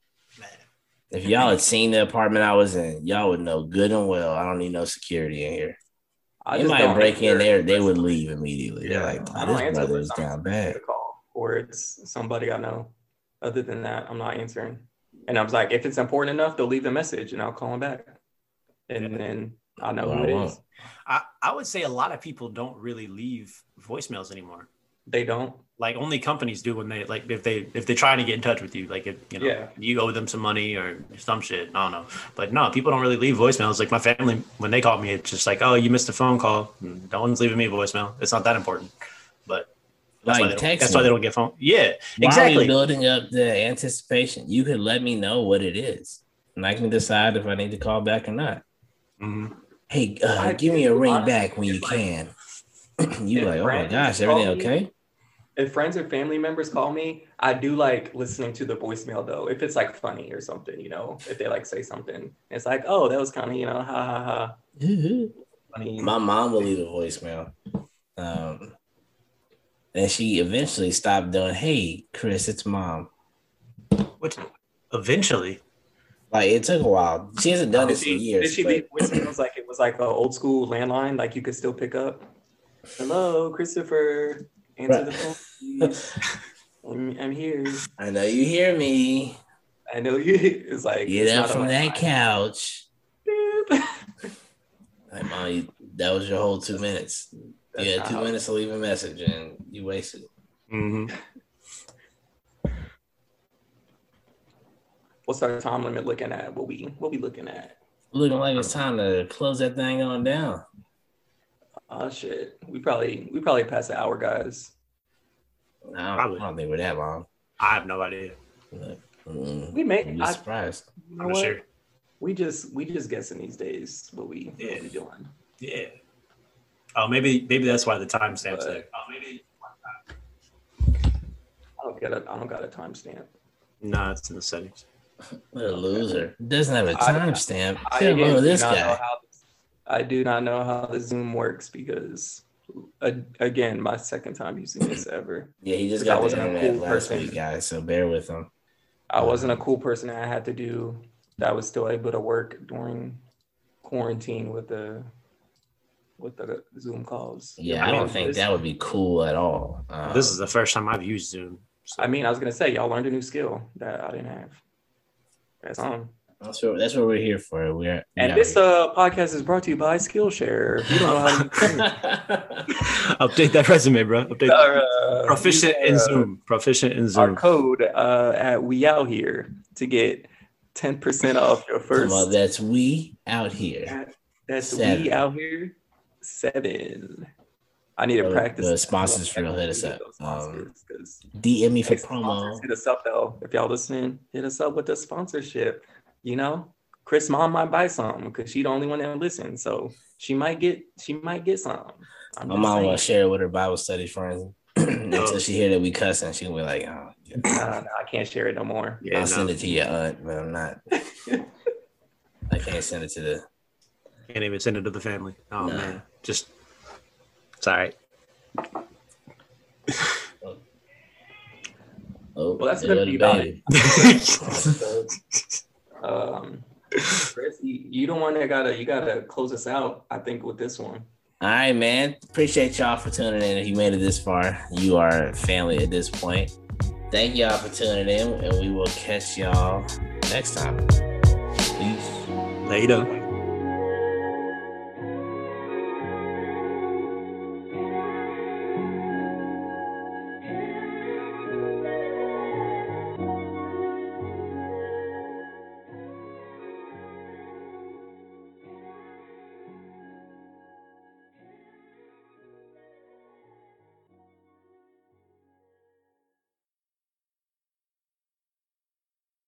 [SPEAKER 3] If y'all had seen the apartment I was in, y'all would know good and well I don't need no security in here.
[SPEAKER 1] I
[SPEAKER 3] They might break in there, they would leave immediately. They're
[SPEAKER 2] Yeah.
[SPEAKER 3] like,
[SPEAKER 1] I
[SPEAKER 3] oh,
[SPEAKER 1] don't
[SPEAKER 3] this
[SPEAKER 1] answer
[SPEAKER 3] brother is down
[SPEAKER 1] on
[SPEAKER 3] bad.
[SPEAKER 1] call or it's somebody I know. Other than that, I'm not answering. And I was like, if it's important enough, they'll leave a message and I'll call them back. And then I know
[SPEAKER 3] Well,
[SPEAKER 1] who
[SPEAKER 3] I
[SPEAKER 1] it
[SPEAKER 3] won't.
[SPEAKER 1] is.
[SPEAKER 2] I, I would say a lot of people don't really leave voicemails anymore.
[SPEAKER 1] They don't.
[SPEAKER 2] Like only companies do when they like if they if they try to get in touch with you, like if you know
[SPEAKER 1] Yeah.
[SPEAKER 2] you owe them some money or some shit. I don't know, but no, people don't really leave voicemails. Like my family, when they call me, it's just like, oh, you missed a phone call. No one's leaving me a voicemail. It's not that important. But that's, why, they don't,
[SPEAKER 3] text
[SPEAKER 2] that's why they don't get phone. Yeah,
[SPEAKER 3] While
[SPEAKER 2] exactly.
[SPEAKER 3] we building up the anticipation, you could let me know what it is, and I can decide if I need to call back or not.
[SPEAKER 2] Mhm.
[SPEAKER 3] Hey, uh, give me a ring back when you can. you
[SPEAKER 1] If
[SPEAKER 3] like, oh my gosh, everything
[SPEAKER 1] me-
[SPEAKER 3] okay?
[SPEAKER 1] If friends or family members call me, I do like listening to the voicemail though. If it's like funny or something, you know, if they like say something, it's like, oh, that was kind of, you know, ha ha ha. Funny.
[SPEAKER 3] My mom will leave a voicemail. Um, and she eventually stopped doing, hey, Chris, it's mom.
[SPEAKER 2] Which eventually,
[SPEAKER 3] Like it took a while. She hasn't done
[SPEAKER 1] Did
[SPEAKER 3] this
[SPEAKER 1] she,
[SPEAKER 3] in years.
[SPEAKER 1] did she
[SPEAKER 3] but-
[SPEAKER 1] leave voicemails like it was like an old school landline, like you could still pick up? Hello, Christopher. Answer the phone, please. I'm, I'm here.
[SPEAKER 3] I know you hear me.
[SPEAKER 1] I know you. It's like
[SPEAKER 3] Get
[SPEAKER 1] it's
[SPEAKER 3] up from that
[SPEAKER 1] landline.
[SPEAKER 3] couch.
[SPEAKER 1] That's
[SPEAKER 3] Like, mom, that was your whole two minutes. You had two minutes to leave a message and you wasted it.
[SPEAKER 2] Mhm.
[SPEAKER 1] What's our time limit looking at? What we what we looking at?
[SPEAKER 3] Looking like it's time to close that thing on down.
[SPEAKER 1] Oh shit. We probably we probably passed the hour, guys.
[SPEAKER 3] No, I don't think we're that long.
[SPEAKER 2] I have no idea.
[SPEAKER 3] But, mm,
[SPEAKER 1] We may
[SPEAKER 3] I'd be
[SPEAKER 1] I,
[SPEAKER 3] surprised.
[SPEAKER 1] you know
[SPEAKER 2] I'm
[SPEAKER 1] what?
[SPEAKER 2] sure.
[SPEAKER 1] We just we just guessing these days what we
[SPEAKER 2] Yeah.
[SPEAKER 1] what we doing.
[SPEAKER 2] Yeah. Oh, maybe maybe that's why the timestamp's
[SPEAKER 1] But-
[SPEAKER 2] there. Oh, maybe.
[SPEAKER 1] I don't get a I don't got a timestamp.
[SPEAKER 2] No, it's in the settings.
[SPEAKER 3] What a loser. Doesn't have a
[SPEAKER 1] I-
[SPEAKER 3] timestamp.
[SPEAKER 1] I
[SPEAKER 3] Get
[SPEAKER 1] again, do
[SPEAKER 3] this
[SPEAKER 1] not know
[SPEAKER 3] guy.
[SPEAKER 1] how this- I do not know how the Zoom works because uh, again, my second time using this ever.
[SPEAKER 3] Yeah, he just
[SPEAKER 1] Because I
[SPEAKER 3] got the
[SPEAKER 1] wasn't a cool
[SPEAKER 3] last
[SPEAKER 1] person.
[SPEAKER 3] week, guys. So bear with him.
[SPEAKER 1] I wasn't a cool person I had to do that was still able to work during quarantine with the with the Zoom calls.
[SPEAKER 3] Yeah, I don't think
[SPEAKER 1] this-
[SPEAKER 3] that would be cool at all. Um,
[SPEAKER 2] this is the first time I've used Zoom. So.
[SPEAKER 1] I mean, I was gonna say y'all learned a new skill that I didn't have. That's on.
[SPEAKER 3] That's what that's what we're here for. We're
[SPEAKER 1] And this uh, podcast is brought to you by Skillshare. If you don't know how to
[SPEAKER 2] Update that resume, bro. Update.
[SPEAKER 1] our, uh,
[SPEAKER 2] Proficient in
[SPEAKER 1] uh,
[SPEAKER 2] Zoom. Proficient in Zoom.
[SPEAKER 1] Our code uh, at We Out Here to get ten percent off your first.
[SPEAKER 3] that's we out here.
[SPEAKER 1] That's
[SPEAKER 3] Seven.
[SPEAKER 1] We Out Here seven. I need to practice.
[SPEAKER 3] the sponsors for real, hit us up.
[SPEAKER 1] 'cause-
[SPEAKER 3] DM me for promo.
[SPEAKER 1] Hit us up though. If y'all listening, hit us up with the sponsorship. You know, Chris mom might buy something because she the only one that listens. So she might get she might get some. I'm
[SPEAKER 3] My mom will
[SPEAKER 1] saying.
[SPEAKER 3] share it with her Bible study friends until she hear that we cussing. She will be like, "Oh, yeah.
[SPEAKER 1] Nah, nah, I can't share it no more.
[SPEAKER 2] Yeah,
[SPEAKER 3] I'll send it to your aunt, but I'm not. I can't send it to the.
[SPEAKER 2] can't even send it to the family. Oh
[SPEAKER 3] Nah.
[SPEAKER 2] man, just it's all right.
[SPEAKER 3] Oh,
[SPEAKER 1] Well, that's
[SPEAKER 3] there
[SPEAKER 1] gonna be
[SPEAKER 3] the
[SPEAKER 1] about
[SPEAKER 3] baby.
[SPEAKER 1] Um, Chris, you, you the one that gotta you gotta close us out. I think with this one.
[SPEAKER 3] All right, man. Appreciate y'all for tuning in. If you made it this far, you are family at this point. Thank y'all for tuning in, and we will catch y'all next time. Peace.
[SPEAKER 2] Later.